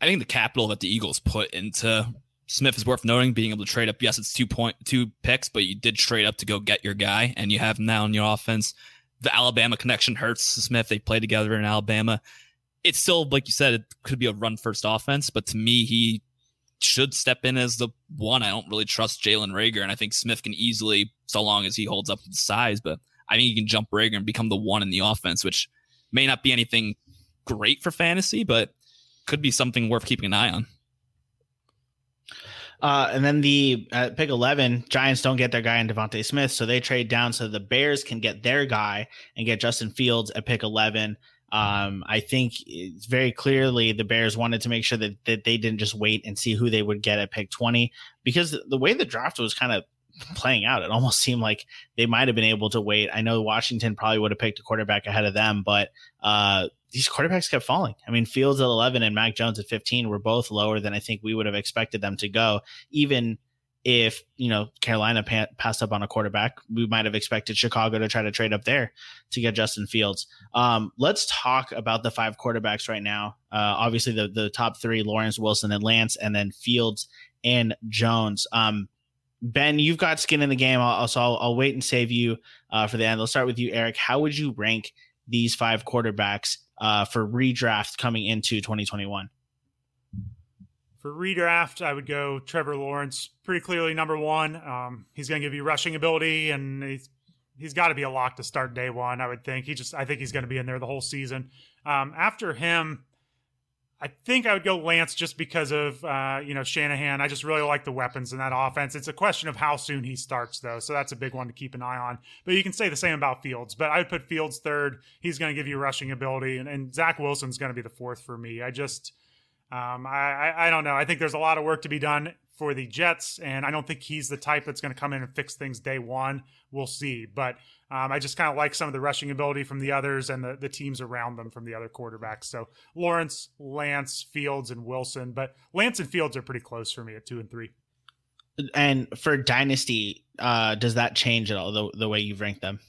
I think the capital that the Eagles put into Smith is worth noting. Being able to trade up, yes, it's two point two picks, but you did trade up to go get your guy, and you have him now in your offense. The Alabama connection hurts Smith. They play together in Alabama. It's still like you said, it could be a run first offense, but to me, he should step in as the one. I don't really trust Jalen Reagor, and I think Smith can easily, so long as he holds up the size, but I think he can jump Reagor and become the one in the offense, which may not be anything great for fantasy, but could be something worth keeping an eye on. Uh, and then the uh, pick 11, Giants don't get their guy in DeVonta Smith, so they trade down so the Bears can get their guy and get Justin Fields at pick 11. Um, I think it's very clearly the Bears wanted to make sure that, that they didn't just wait and see who they would get at pick 20 because the way the draft was kind of playing out, it almost seemed like they might have been able to wait. I know Washington probably would have picked a quarterback ahead of them, but uh, these quarterbacks kept falling. I mean, Fields at 11 and Mac Jones at 15 were both lower than I think we would have expected them to go. Even if, you know, Carolina pa- passed up on a quarterback, we might have expected Chicago to try to trade up there to get Justin Fields. Um, let's talk about the five quarterbacks right now. Uh, obviously, the, the top three Lawrence, Wilson, and Lance, and then Fields and Jones. Um, Ben, you've got skin in the game. I'll, so I'll, I'll wait and save you uh, for the end. Let's start with you, Eric. How would you rank these five quarterbacks uh, for redraft coming into 2021? For redraft, I would go Trevor Lawrence, pretty clearly number one. Um, he's going to give you rushing ability, and he's he's got to be a lock to start day one. I would think he just I think he's going to be in there the whole season. Um, after him, I think I would go Lance just because of uh, you know Shanahan. I just really like the weapons in that offense. It's a question of how soon he starts though, so that's a big one to keep an eye on. But you can say the same about Fields. But I would put Fields third. He's going to give you rushing ability, and, and Zach Wilson's going to be the fourth for me. I just um, I, I I don't know. I think there's a lot of work to be done for the Jets, and I don't think he's the type that's going to come in and fix things day one. We'll see, but um, I just kind of like some of the rushing ability from the others and the, the teams around them from the other quarterbacks. So Lawrence, Lance, Fields, and Wilson, but Lance and Fields are pretty close for me at two and three. And for Dynasty, uh, does that change at all the, the way you've ranked them?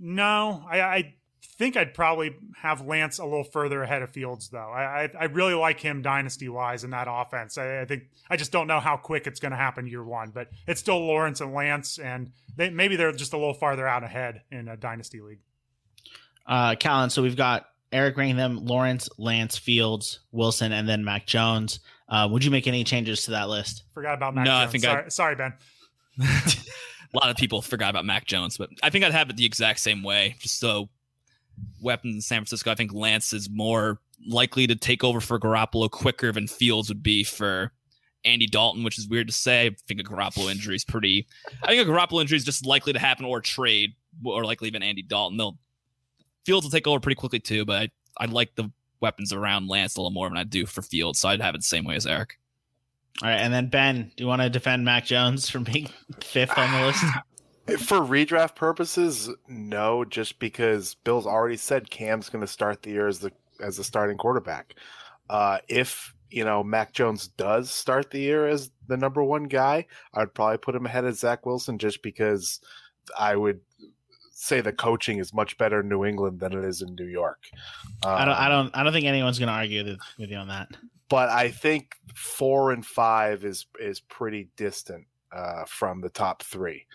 No, I, I think I'd probably have Lance a little further ahead of Fields, though. I I, I really like him dynasty wise in that offense. I, I, think I just don't know how quick it's going to happen year one, but it's still Lawrence and Lance, and they, maybe they're just a little farther out ahead in a dynasty league. Uh, Callan, so we've got Eric ranking them Lawrence, Lance, Fields, Wilson, and then Mac Jones. Uh, would you make any changes to that list? Forgot about Mac. No, I Jones. think I- sorry, sorry, Ben. a lot of people forgot about Mac Jones, but I think I'd have it the exact same way. Just so weapons in San Francisco, I think Lance is more likely to take over for Garoppolo quicker than Fields would be for Andy Dalton, which is weird to say. I think a Garoppolo injury is pretty. I think a Garoppolo injury is just likely to happen or trade, or likely even Andy Dalton. They'll Fields will take over pretty quickly too, but I, I like the weapons around Lance a little more than I do for Fields, so I'd have it the same way as Eric. All right, and then Ben, do you want to defend Mac Jones from being fifth on the list? For redraft purposes, no, just because Bill's already said Cam's going to start the year as the as the starting quarterback. Uh, if you know Mac Jones does start the year as the number one guy, I'd probably put him ahead of Zach Wilson just because I would say the coaching is much better in New England than it is in New York. Um, I don't, I don't, I don't think anyone's going to argue with you on that. But I think four and five is is pretty distant uh, from the top three.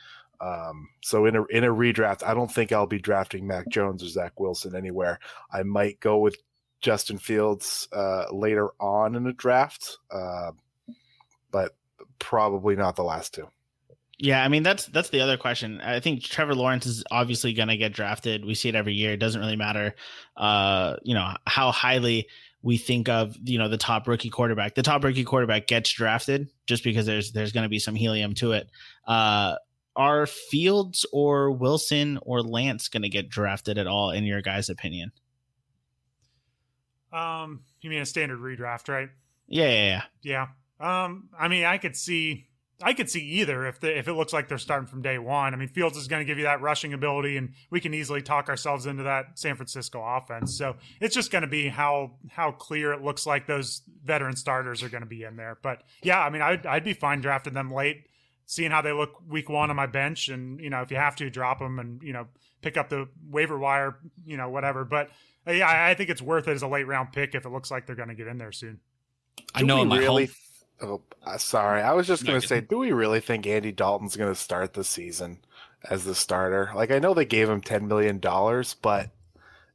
Um, so in a in a redraft, I don't think I'll be drafting Mac Jones or Zach Wilson anywhere. I might go with Justin Fields uh, later on in the draft, uh, but probably not the last two. Yeah, I mean that's that's the other question. I think Trevor Lawrence is obviously going to get drafted. We see it every year. It doesn't really matter, uh, you know, how highly we think of you know the top rookie quarterback. The top rookie quarterback gets drafted just because there's there's going to be some helium to it. Uh, are Fields or Wilson or Lance going to get drafted at all in your guys' opinion? Um, you mean a standard redraft, right? Yeah, yeah, yeah. Yeah. Um, I mean, I could see I could see either if the, if it looks like they're starting from day one. I mean, Fields is going to give you that rushing ability, and we can easily talk ourselves into that San Francisco offense. So it's just going to be how how clear it looks like those veteran starters are going to be in there. But yeah, I mean, I'd I'd be fine drafting them late, seeing how they look week one on my bench, and you know if you have to drop them and you know pick up the waiver wire, you know whatever. But uh, yeah, I, I think it's worth it as a late round pick if it looks like they're going to get in there soon. I know in my really. Home- Oh, uh, sorry. I was just going to say, do we really think Andy Dalton's going to start the season as the starter? Like, I know they gave him ten million dollars, but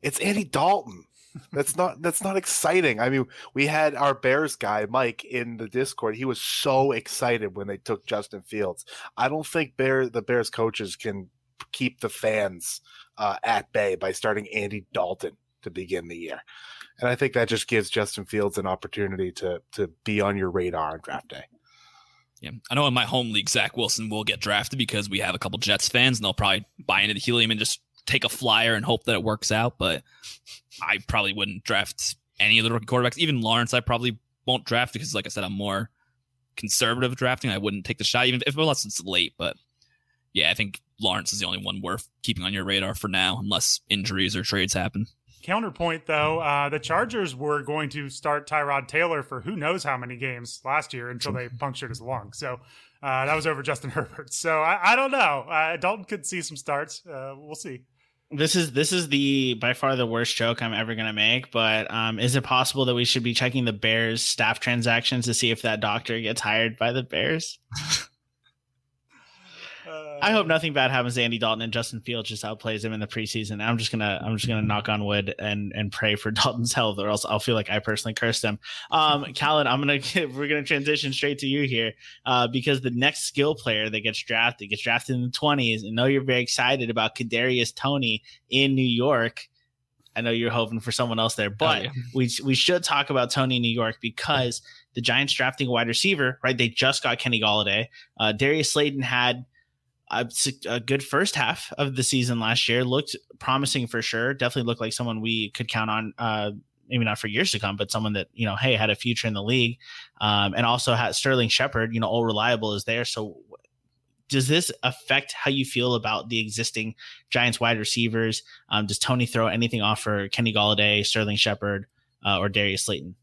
it's Andy Dalton. That's not that's not exciting. I mean, we had our Bears guy Mike in the Discord. He was so excited when they took Justin Fields. I don't think Bear the Bears coaches can keep the fans uh, at bay by starting Andy Dalton to begin the year and I think that just gives Justin Fields an opportunity to to be on your radar on draft day. Yeah, I know in my home league, Zach Wilson will get drafted because we have a couple Jets fans, and they'll probably buy into the helium and just take a flyer and hope that it works out. But I probably wouldn't draft any of the rookie quarterbacks. Even Lawrence, I probably won't draft because, like I said, I'm more conservative drafting. I wouldn't take the shot, even if unless it's late. But yeah, I think Lawrence is the only one worth keeping on your radar for now, unless injuries or trades happen. Counterpoint, though, uh, the Chargers were going to start Tyrod Taylor for who knows how many games last year until they punctured his lung. So uh, that was over Justin Herbert. So I, I don't know. Uh, Dalton could see some starts. Uh, we'll see. This is this is the by far the worst joke I'm ever gonna make. But um, is it possible that we should be checking the Bears staff transactions to see if that doctor gets hired by the Bears? I hope nothing bad happens to Andy Dalton and Justin Fields just outplays him in the preseason. I'm just gonna I'm just gonna knock on wood and and pray for Dalton's health, or else I'll feel like I personally cursed him. Um, Callan, I'm gonna we're gonna transition straight to you here, uh, because the next skill player that gets drafted gets drafted in the 20s, and know you're very excited about Kadarius Toney in New York. I know you're hoping for someone else there, but oh, yeah. we we should talk about Toney in New York because the Giants drafting a wide receiver, right? They just got Kenny Golladay. Uh, Darius Slayton had a, a, good first half of the season last year. Looked promising for sure. Definitely looked like someone we could count on. Uh, maybe not for years to come, but someone that you know, hey, had a future in the league, um, and also had Sterling Shepard. You know, all reliable is there. So, does this affect how you feel about the existing Giants wide receivers? Um, does Toney throw anything off for Kenny Golladay, Sterling Shepard, uh, or Darius Slayton?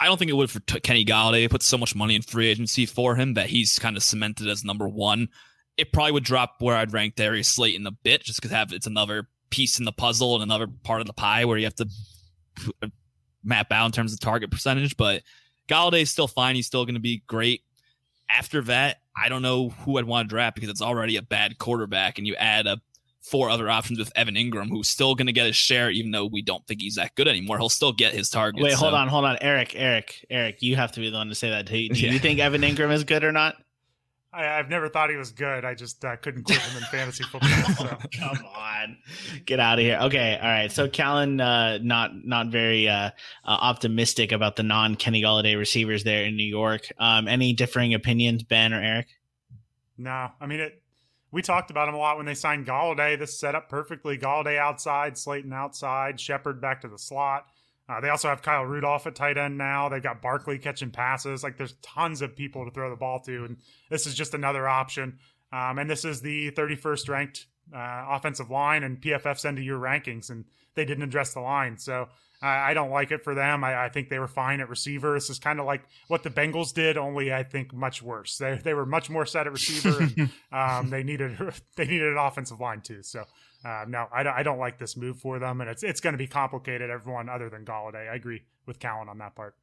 I don't think it would for Kenny Golladay. It put so much money in free agency for him that he's kind of cemented as number one it probably would drop where I'd rank Darius Slayton a bit, just because have it's another piece in the puzzle and another part of the pie where you have to map out in terms of target percentage. But Golladay's still fine; he's still going to be great. After that, I don't know who I'd want to draft because it's already a bad quarterback, and you add a four other options with Evan Engram, who's still going to get his share, even though we don't think he's that good anymore. He'll still get his target. Wait, hold on, hold on, Eric, Eric, Eric. You have to be the one to say that. Do you, do yeah. you think Evan Engram is good or not? I, have never thought he was good. I just uh, couldn't quit him in fantasy football. So. Come on, get out of here. Okay, all right. So Callan, uh, not not very uh, uh optimistic about the non Kenny Golladay receivers there in New York. Um, any differing opinions, Ben or Eric? No, I mean it. We talked about him a lot when they signed Golladay. This set up perfectly. Golladay outside, Slayton outside, Shepard back to the slot. Uh, they also have Kyle Rudolph at tight end now. They've got Barkley catching passes. Like there's tons of people to throw the ball to, and this is just another option. Um, and this is the 31st ranked uh, offensive line, and PFF send to your rankings, and they didn't address the line. So I, I don't like it for them. I, I, think they were fine at receiver. This is kind of like what the Bengals did, only I think much worse. They they were much more set at receiver, and um, they needed they needed an offensive line too. So uh, no, I, I don't like this move for them, and it's it's going to be complicated. Everyone other than Golladay, I agree with Callan on that part.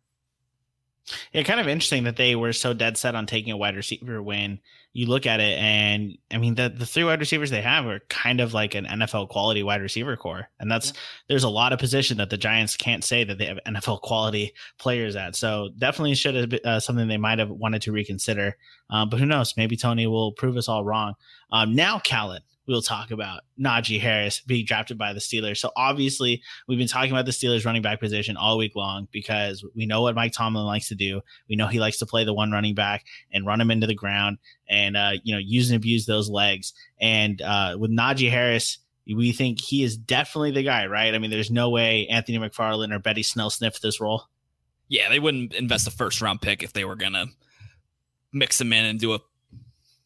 Yeah, kind of interesting that they were so dead set on taking a wide receiver when you look at it, and I mean the the three wide receivers they have are kind of like an NFL quality wide receiver core, and that's yeah. there's a lot of position that the Giants can't say that they have NFL quality players at. So definitely should have been uh, something they might have wanted to reconsider. Um, but who knows? Maybe Toney will prove us all wrong. Um, now, Callan, we'll talk about Najee Harris being drafted by the Steelers. So obviously, we've been talking about the Steelers running back position all week long because we know what Mike Tomlin likes to do. We know he likes to play the one running back and run him into the ground and uh, you know use and abuse those legs. And uh, with Najee Harris. We think he is definitely the guy, right? I mean, there's no way Anthony McFarland or Benny Snell sniffed this role. Yeah, they wouldn't invest a first round pick if they were gonna mix him in and do a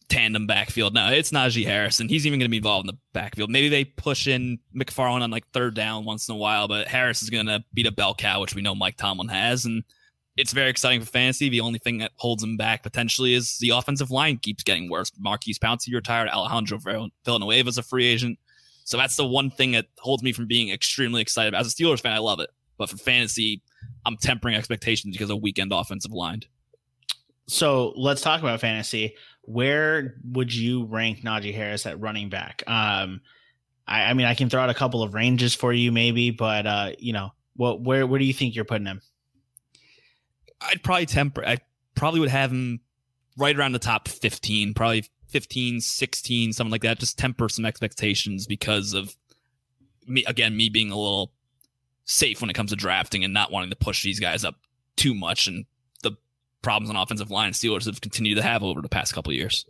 tandem backfield. No, it's Najee Harris, and he's even going to be involved in the backfield. Maybe they push in McFarland on like third down once in a while, but Harris is going to beat a bell cow, which we know Mike Tomlin has, and it's very exciting for fantasy. The only thing that holds him back potentially is the offensive line keeps getting worse. Maurkice Pouncey retired, Alejandro Villanueva is a free agent, so that's the one thing that holds me from being extremely excited. As a Steelers fan, I love it, but for fantasy, I'm tempering expectations because of weekend offensive line. So let's talk about fantasy where would you rank Najee Harris at running back? Um, I, I, mean, I can throw out a couple of ranges for you, maybe, but uh, you know, what where where do you think you're putting him? I'd probably temper. I probably would have him right around the top 15, probably 15, 16, something like that. Just temper some expectations because of me. Again, me being a little safe when it comes to drafting and not wanting to push these guys up too much and problems on offensive line Steelers have continued to have over the past couple years.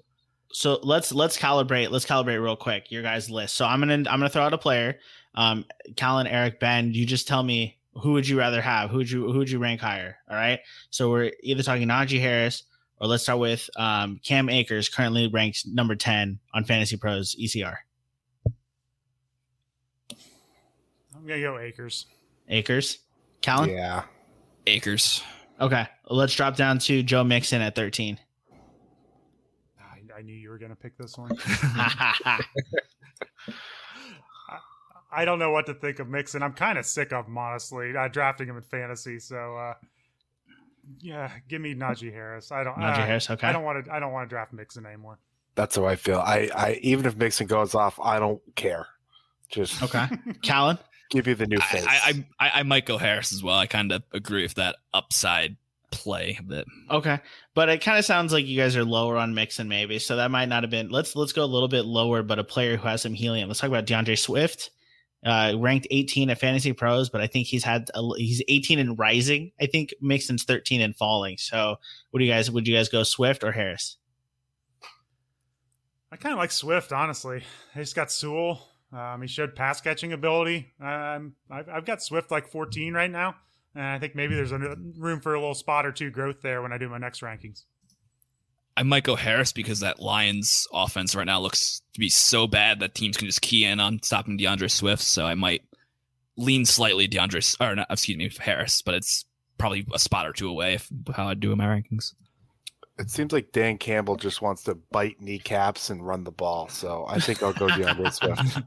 So let's let's calibrate. Let's calibrate real quick your guys' list. So I'm gonna I'm gonna throw out a player. Um, Callan, Eric, Ben. You just tell me who would you rather have? Who would you who would you rank higher? All right. So we're either talking Najee Harris or let's start with um, Cam Akers, currently ranked number ten on Fantasy Pros ECR. I'm gonna go Akers. Akers. Callan. Yeah. Akers. Okay, let's drop down to Joe Mixon at 13. I, I knew you were going to pick this one. I, I, don't know what to think of Mixon. I'm kind of sick of him, honestly. Uh, drafting him in fantasy, so uh, yeah, give me Najee Harris. I don't. Najee uh, Harris. Okay. I don't want to. I don't want to draft Mixon anymore. That's how I feel. I, I even if Mixon goes off, I don't care. Just okay. Callan give you the new face. I, I, I might go Harris as well. I kind of agree with that upside play a bit. Okay, but it kind of sounds like you guys are lower on Mixon, maybe. So that might not have been. Let's let's go a little bit lower, but a player who has some helium. Let's talk about D'Andre Swift. Uh, ranked 18 at Fantasy Pros, but I think he's had a, he's 18 and rising. I think Mixon's 13 and falling. So, what do you guys? Would you guys go Swift or Harris? I kind of like Swift, honestly. He's got Sewell. Um, he showed pass catching ability. Um, I've, I've, got Swift like 14 right now, and I think maybe there's a room for a little spot or two growth there when I do my next rankings. I might go Harris because that Lions offense right now looks to be so bad that teams can just key in on stopping D'Andre Swift. So I might lean slightly D'Andre, or not, excuse me, Harris, but it's probably a spot or two away if, how I do in my rankings. It seems like Dan Campbell just wants to bite kneecaps and run the ball. So I think I'll go D'Andre Swift.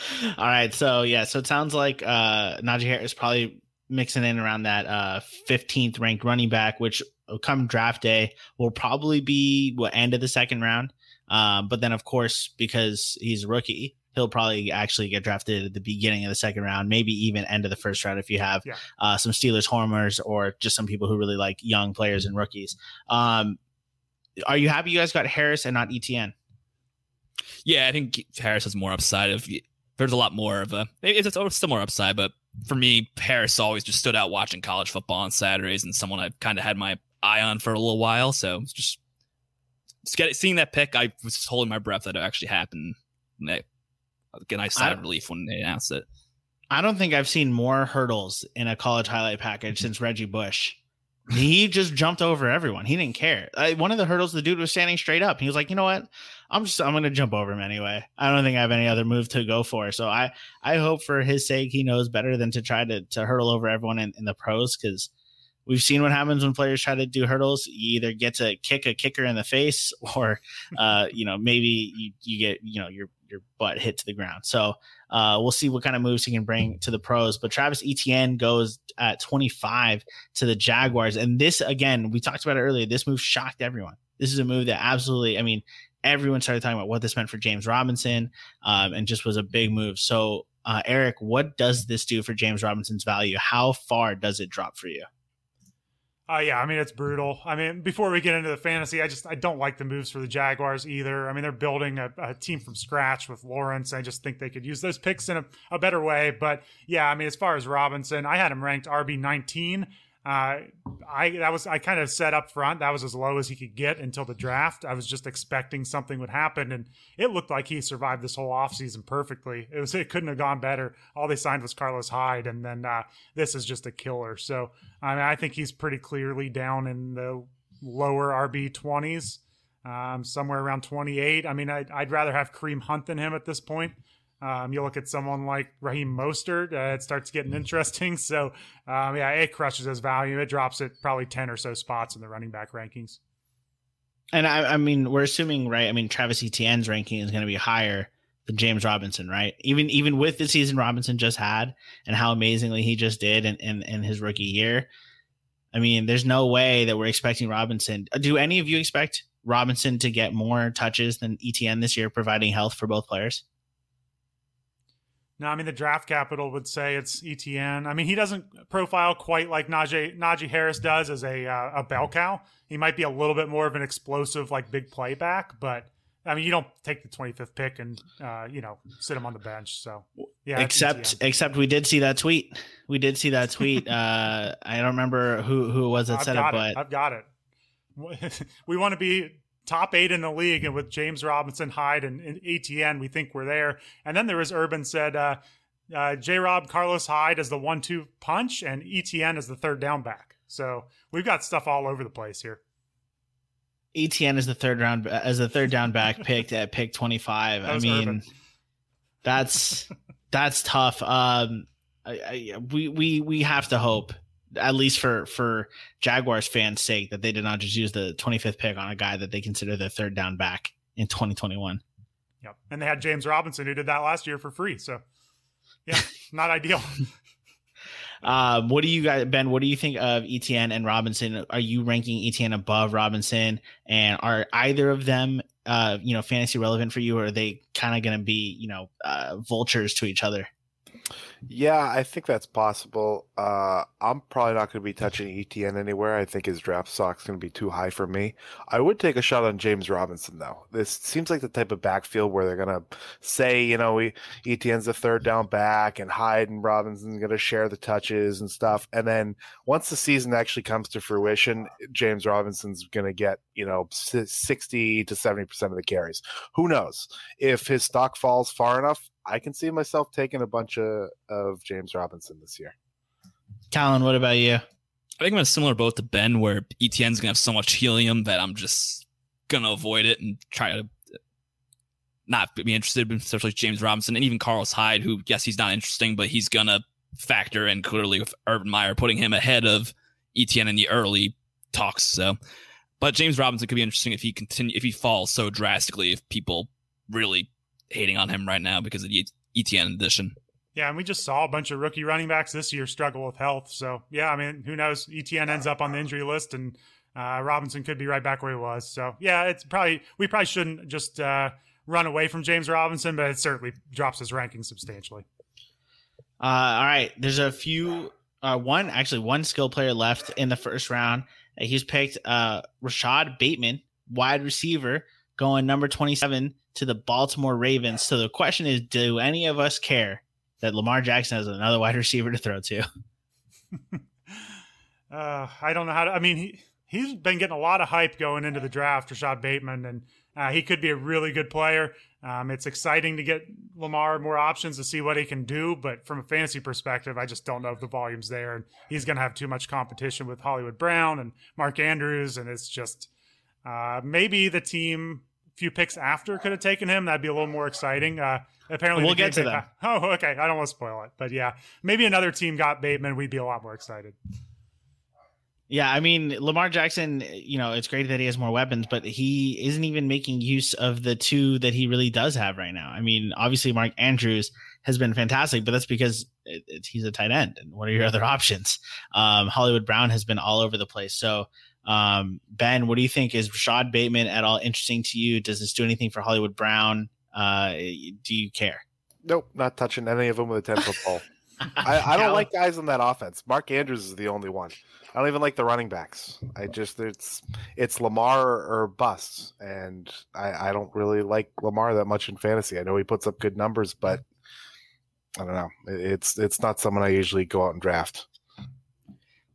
All right. So yeah, so it sounds like uh Najee Harris probably mixing in around that uh 15th ranked running back, which come draft day will probably be what end of the second round. Um, but then of course, because he's a rookie, he'll probably actually get drafted at the beginning of the second round, maybe even end of the first round if you have yeah. uh, some Steelers homers or just some people who really like young players and rookies. Um, are you happy you guys got Harris and not Etienne? Yeah, I think Harris has more upside. If there's a lot more of a, it's, it's still more upside, but for me, Harris always just stood out watching college football on Saturdays, and someone I kind of had my eye on for a little while. So just, just get, seeing that pick, I was holding my breath that it actually happened. And again, I sighed relief when they announced it. I don't think I've seen more hurdles in a college highlight package mm-hmm. since Reggie Bush. He just jumped over everyone. He didn't care. I, one of the hurdles, the dude was standing straight up. He was like, you know what? I'm just I'm gonna jump over him anyway. I don't think I have any other move to go for. So I I hope for his sake he knows better than to try to to hurdle over everyone in, in the pros because we've seen what happens when players try to do hurdles. You either get to kick a kicker in the face, or uh, you know maybe you, you get you know your your butt hit to the ground. So uh, we'll see what kind of moves he can bring to the pros. But Travis Etienne goes at 25 to the Jaguars. And this, again, we talked about it earlier. This move shocked everyone. This is a move that absolutely, I mean, everyone started talking about what this meant for James Robinson um, and just was a big move. So, uh, Eric, what does this do for James Robinson's value? How far does it drop for you? Uh, yeah, I mean it's brutal. I mean, before we get into the fantasy, I just I don't like the moves for the Jaguars either. I mean, they're building a, a team from scratch with Lawrence. I just think they could use those picks in a, a, better way. But yeah, I mean, as far as Robinson, I had him ranked RB nineteen. Uh, I that was I kind of set up front. That was as low as he could get until the draft. I was just expecting something would happen, and it looked like he survived this whole offseason perfectly. It was it couldn't have gone better. All they signed was Carlos Hyde, and then uh, this is just a killer. So I mean, I think he's pretty clearly down in the lower RB twenties, um, somewhere around twenty eight. I mean, I'd, I'd rather have Kareem Hunt than him at this point. Um, you look at someone like Raheem Mostert, uh, it starts getting interesting. So, um, yeah, it crushes his value. It drops it probably 10 or so spots in the running back rankings. And I, I mean, we're assuming, right? I mean, Travis Etienne's ranking is going to be higher than James Robinson, right? Even even with the season Robinson just had and how amazingly he just did in, in, in his rookie year. I mean, there's no way that we're expecting Robinson. Do any of you expect Robinson to get more touches than Etienne this year, providing health for both players? No, I mean the draft capital would say it's Etienne. I mean he doesn't profile quite like Najee Najee Harris does as a uh, a bell cow. He might be a little bit more of an explosive like big playback, but I mean you don't take the 25th pick and uh, you know sit him on the bench. So yeah, except except we did see that tweet. We did see that tweet. uh, I don't remember who who was that I've said it, but I've got it. we want to be top eight in the league, and with James Robinson, Hyde, and, and Etienne, we think we're there. And then there was Urban said uh, uh, J. Rob Carlos Hyde as the one-two punch, and Etienne as the third down back. So we've got stuff all over the place here. Etienne is the third round as the third down back picked at pick twenty five. I mean, Urban. that's that's tough. Um, I, I, we we we have to hope at least for for Jaguars fans' sake, that they did not just use the 25th pick on a guy that they consider their third down back in 2021. Yep, and they had James Robinson who did that last year for free. So, yeah, not ideal. Um, what do you guys, Ben? What do you think of Etienne and Robinson? Are you ranking Etienne above Robinson, and are either of them, uh, you know, fantasy relevant for you, or are they kind of going to be, you know, uh, vultures to each other? Yeah, I think that's possible. Uh, I'm probably not going to be touching Etienne anywhere. I think his draft stock's going to be too high for me. I would take a shot on James Robinson though. This seems like the type of backfield where they're going to say, you know, we, Etienne's the third down back, and Hyde and Robinson's going to share the touches and stuff. And then once the season actually comes to fruition, James Robinson's going to get, you know, sixty to seventy percent of the carries. Who knows if his stock falls far enough? I can see myself taking a bunch of, of James Robinson this year. Colin, what about you? I think I'm in a similar boat to Ben, where Etienne's gonna have so much helium that I'm just gonna avoid it and try to not be interested in especially James Robinson and even Carlos Hyde, who yes, he's not interesting, but he's gonna factor in clearly with Urban Meyer putting him ahead of Etienne in the early talks. So, but James Robinson could be interesting if he continue if he falls so drastically. If people really hating on him right now because of the Etienne edition. Yeah, and we just saw a bunch of rookie running backs this year struggle with health. So yeah, I mean, who knows? Etienne ends up on the injury list, and uh, Robinson could be right back where he was. So yeah, it's probably we probably shouldn't just uh, run away from James Robinson, but it certainly drops his ranking substantially. Uh, all right, there's a few. Uh, one actually one skill player left in the first round. He's picked uh, Rashod Bateman wide receiver going number 27 to the Baltimore Ravens. So the question is do any of us care that Lamar Jackson has another wide receiver to throw to? uh, I don't know how to. I mean, he, he's been getting a lot of hype going into the draft, Rashod Bateman, and uh, he could be a really good player. Um, it's exciting to get Lamar more options to see what he can do, but from a fantasy perspective, I just don't know if the volume's there, and he's going to have too much competition with Hollywood Brown and Mark Andrews, and it's just uh, maybe the team few picks after could have taken him. That'd be a little more exciting. Uh, apparently, we'll get to that. Oh, okay. I don't want to spoil it, but yeah, maybe another team got Bateman. We'd be a lot more excited. Yeah, I mean Lamar Jackson, you know, it's great that he has more weapons, but he isn't even making use of the two that he really does have right now. I mean, obviously Mark Andrews has been fantastic, but that's because it, it, he's a tight end. And what are your other options? Um, Hollywood Brown has been all over the place. So, um, Ben, what do you think? Is Rashod Bateman at all interesting to you? Does this do anything for Hollywood Brown? Uh, do you care? Nope, not touching any of them with a 10 foot pole. I, I don't like guys on that offense. Mark Andrews is the only one. I don't even like the running backs. I just it's it's Lamar or busts, and I, I don't really like Lamar that much in fantasy. I know he puts up good numbers, but I don't know. It's it's not someone I usually go out and draft.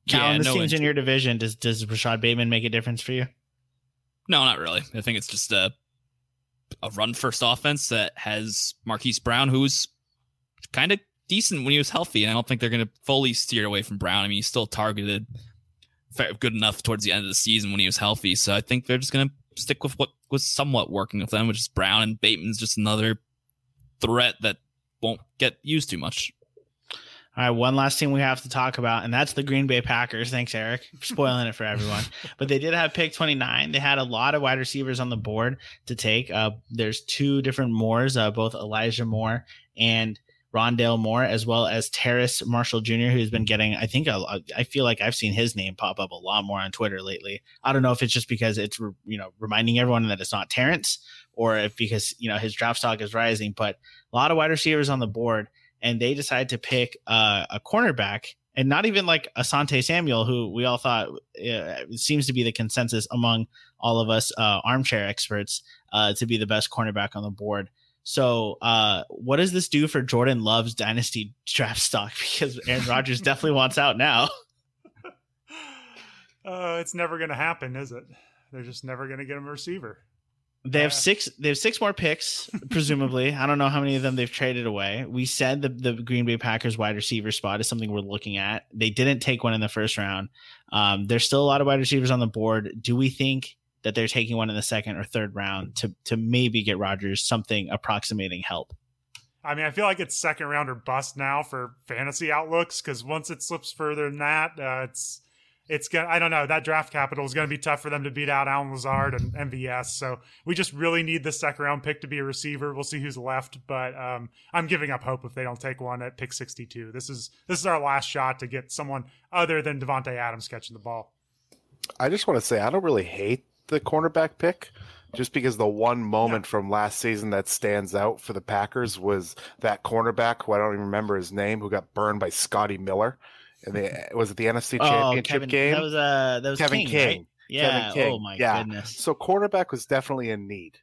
Callan, yeah, this no team's in your division. Does does Rashod Bateman make a difference for you? No, not really. I think it's just a a run first offense that has Marquise Brown, who's kind of decent when he was healthy, and I don't think they're going to fully steer away from Brown. I mean, he's still targeted fair good enough towards the end of the season when he was healthy, so I think they're just going to stick with what was somewhat working with them, which is Brown and Bateman's just another threat that won't get used too much. All right, one last thing we have to talk about, and that's the Green Bay Packers. Thanks, Eric, for spoiling it for everyone. But they did have pick 29. They had a lot of wide receivers on the board to take. Uh, there's two different Moores, uh, both Elijah Moore and Rondale Moore, as well as Terrace Marshall Jr., who's been getting, I think, a, I feel like I've seen his name pop up a lot more on Twitter lately. I don't know if it's just because it's, you know, reminding everyone that it's not Terrence or if because, you know, his draft stock is rising, but a lot of wide receivers on the board. And they decided to pick uh, a cornerback and not even like Asante Samuel, who we all thought uh, seems to be the consensus among all of us uh, armchair experts uh, to be the best cornerback on the board. So, uh, what does this do for Jordan Love's dynasty draft stock? Because Aaron Rodgers definitely wants out now. Uh, it's never going to happen, is it? They're just never going to get him a receiver. They have uh, six. They have six more picks, presumably. I don't know how many of them they've traded away. We said the the Green Bay Packers wide receiver spot is something we're looking at. They didn't take one in the first round. Um, there's still a lot of wide receivers on the board. Do we think that they're taking one in the second or third round to to maybe get Rodgers something approximating help. I mean, I feel like it's second round or bust now for fantasy outlooks because once it slips further than that, uh, it's it's gonna. I don't know. That draft capital is going to be tough for them to beat out Allen Lazard and MVS. So we just really need the second round pick to be a receiver. We'll see who's left, but um, I'm giving up hope if they don't take one at pick 62. This is this is our last shot to get someone other than Davante Adams catching the ball. I just want to say I don't really hate the cornerback pick just because the one moment yeah. from last season that stands out for the Packers was that cornerback who I don't even remember his name who got burned by Scotty Miller. And the was it the NFC oh, Championship Kevin, game? That was uh that was Kevin King. King. Right? Yeah. Kevin King. Oh my yeah. goodness. So quarterback was definitely in need.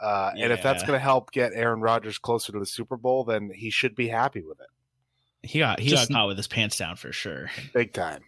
Uh, yeah. And if that's going to help get Aaron Rodgers closer to the Super Bowl, then he should be happy with it. He got he Just, got caught with his pants down for sure. Big time.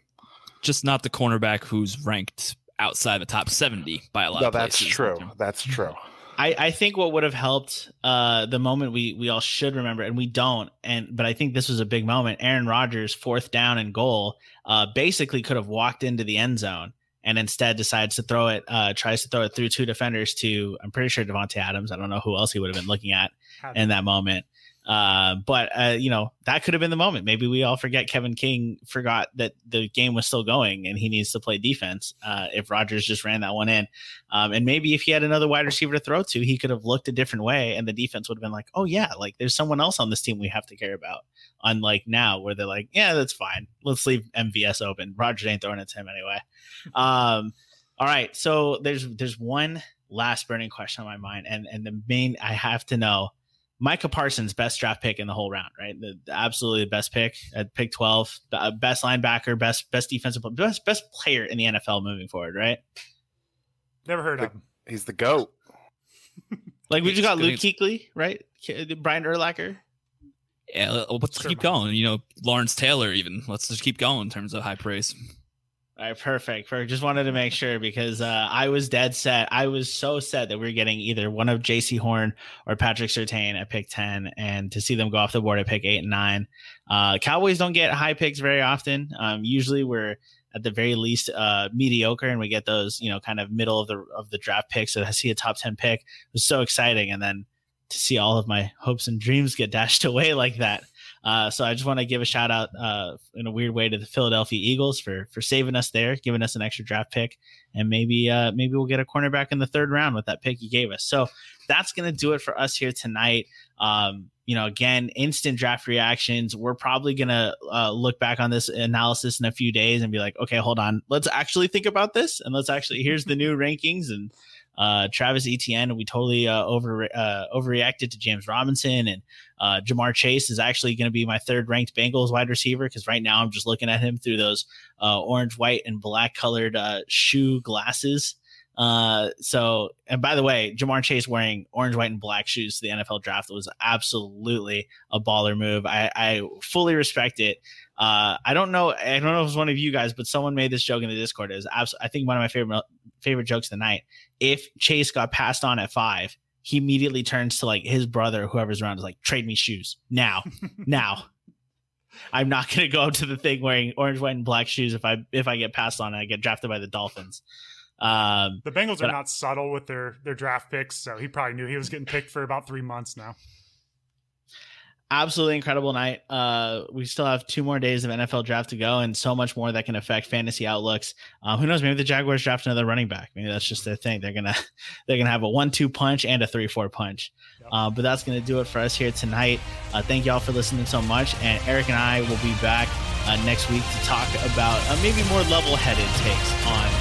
Just not the cornerback who's ranked outside the top 70 by a lot no, that's true. That's true. I, I think what would have helped uh, the moment we we all should remember and we don't and but I think this was a big moment. Aaron Rodgers fourth down and goal uh, basically could have walked into the end zone and instead decides to throw it uh, tries to throw it through two defenders to I'm pretty sure Davante Adams. I don't know who else he would have been looking at in that moment. Uh, but uh, you know that could have been the moment. Maybe we all forget Kevin King forgot that the game was still going and he needs to play defense. Uh, if Rodgers just ran that one in, um, and maybe if he had another wide receiver to throw to, he could have looked a different way, and the defense would have been like, "Oh yeah, like there's someone else on this team we have to care about." Unlike now, where they're like, "Yeah, that's fine. Let's leave MVS open. Rodgers ain't throwing it to him anyway." Um, all right, so there's there's one last burning question on my mind, and and the main I have to know Micah Parsons, best draft pick in the whole round, right? The, the absolutely the best pick at pick twelve, uh, best linebacker, best best defensive, best best player in the NFL moving forward, right? Never heard of him. He's the goat. Like we just got Luke It's Kuechly, right? Brian Urlacher. Yeah, let's Sure. keep going. You know, Lawrence Taylor, even. Let's just keep going in terms of high praise. All right, perfect. Just wanted to make sure because uh, I was dead set. I was so set that we are getting either one of Jaycee Horn or Patrick Surtain at pick ten, and to see them go off the board at pick eight and nine. Uh, Cowboys don't get high picks very often. Um, usually, we're at the very least uh, mediocre, and we get those you know kind of middle of the of the draft picks. So I see a top ten pick was so exciting, and then to see all of my hopes and dreams get dashed away like that. Uh, so I just want to give a shout out uh, in a weird way to the Philadelphia Eagles for for saving us there, giving us an extra draft pick, and maybe uh, maybe we'll get a cornerback in the third round with that pick you gave us. So that's gonna do it for us here tonight. Um, you know, again, instant draft reactions. We're probably gonna uh, look back on this analysis in a few days and be like, okay, hold on, let's actually think about this, and let's actually here's the new rankings and uh, Travis Etienne. We totally uh, over uh, overreacted to James Robinson, and uh, Ja'Marr Chase is actually going to be my third ranked Bengals wide receiver because right now I'm just looking at him through those uh, orange, white, and black colored uh, shoe glasses. Uh, so, and by the way, Ja'Marr Chase wearing orange, white, and black shoes to the NFL draft was absolutely a baller move. I, I fully respect it. Uh, I don't know. I don't know if it was one of you guys, but someone made this joke in the Discord. It was abs- I think one of my favorite favorite jokes of the night. If Chase got passed on at five, he immediately turns to like his brother, whoever's around, is like, "Trade me shoes now, now." I'm not going to go up to the thing wearing orange, white, and black shoes if I if I get passed on and I get drafted by the Dolphins. Um, The Bengals are I- not subtle with their their draft picks, so he probably knew he was getting picked for about three months now. absolutely incredible night. Uh, we still have two more days of NFL draft to go, and so much more that can affect fantasy outlooks. Um, who knows? Maybe the Jaguars draft another running back. Maybe that's just their thing. They're gonna they're gonna have a one-two punch and a three-four punch. Yep. Uh, but that's gonna do it for us here tonight. Uh, thank y'all for listening so much, and Eric and I will be back uh, next week to talk about uh, maybe more level-headed takes on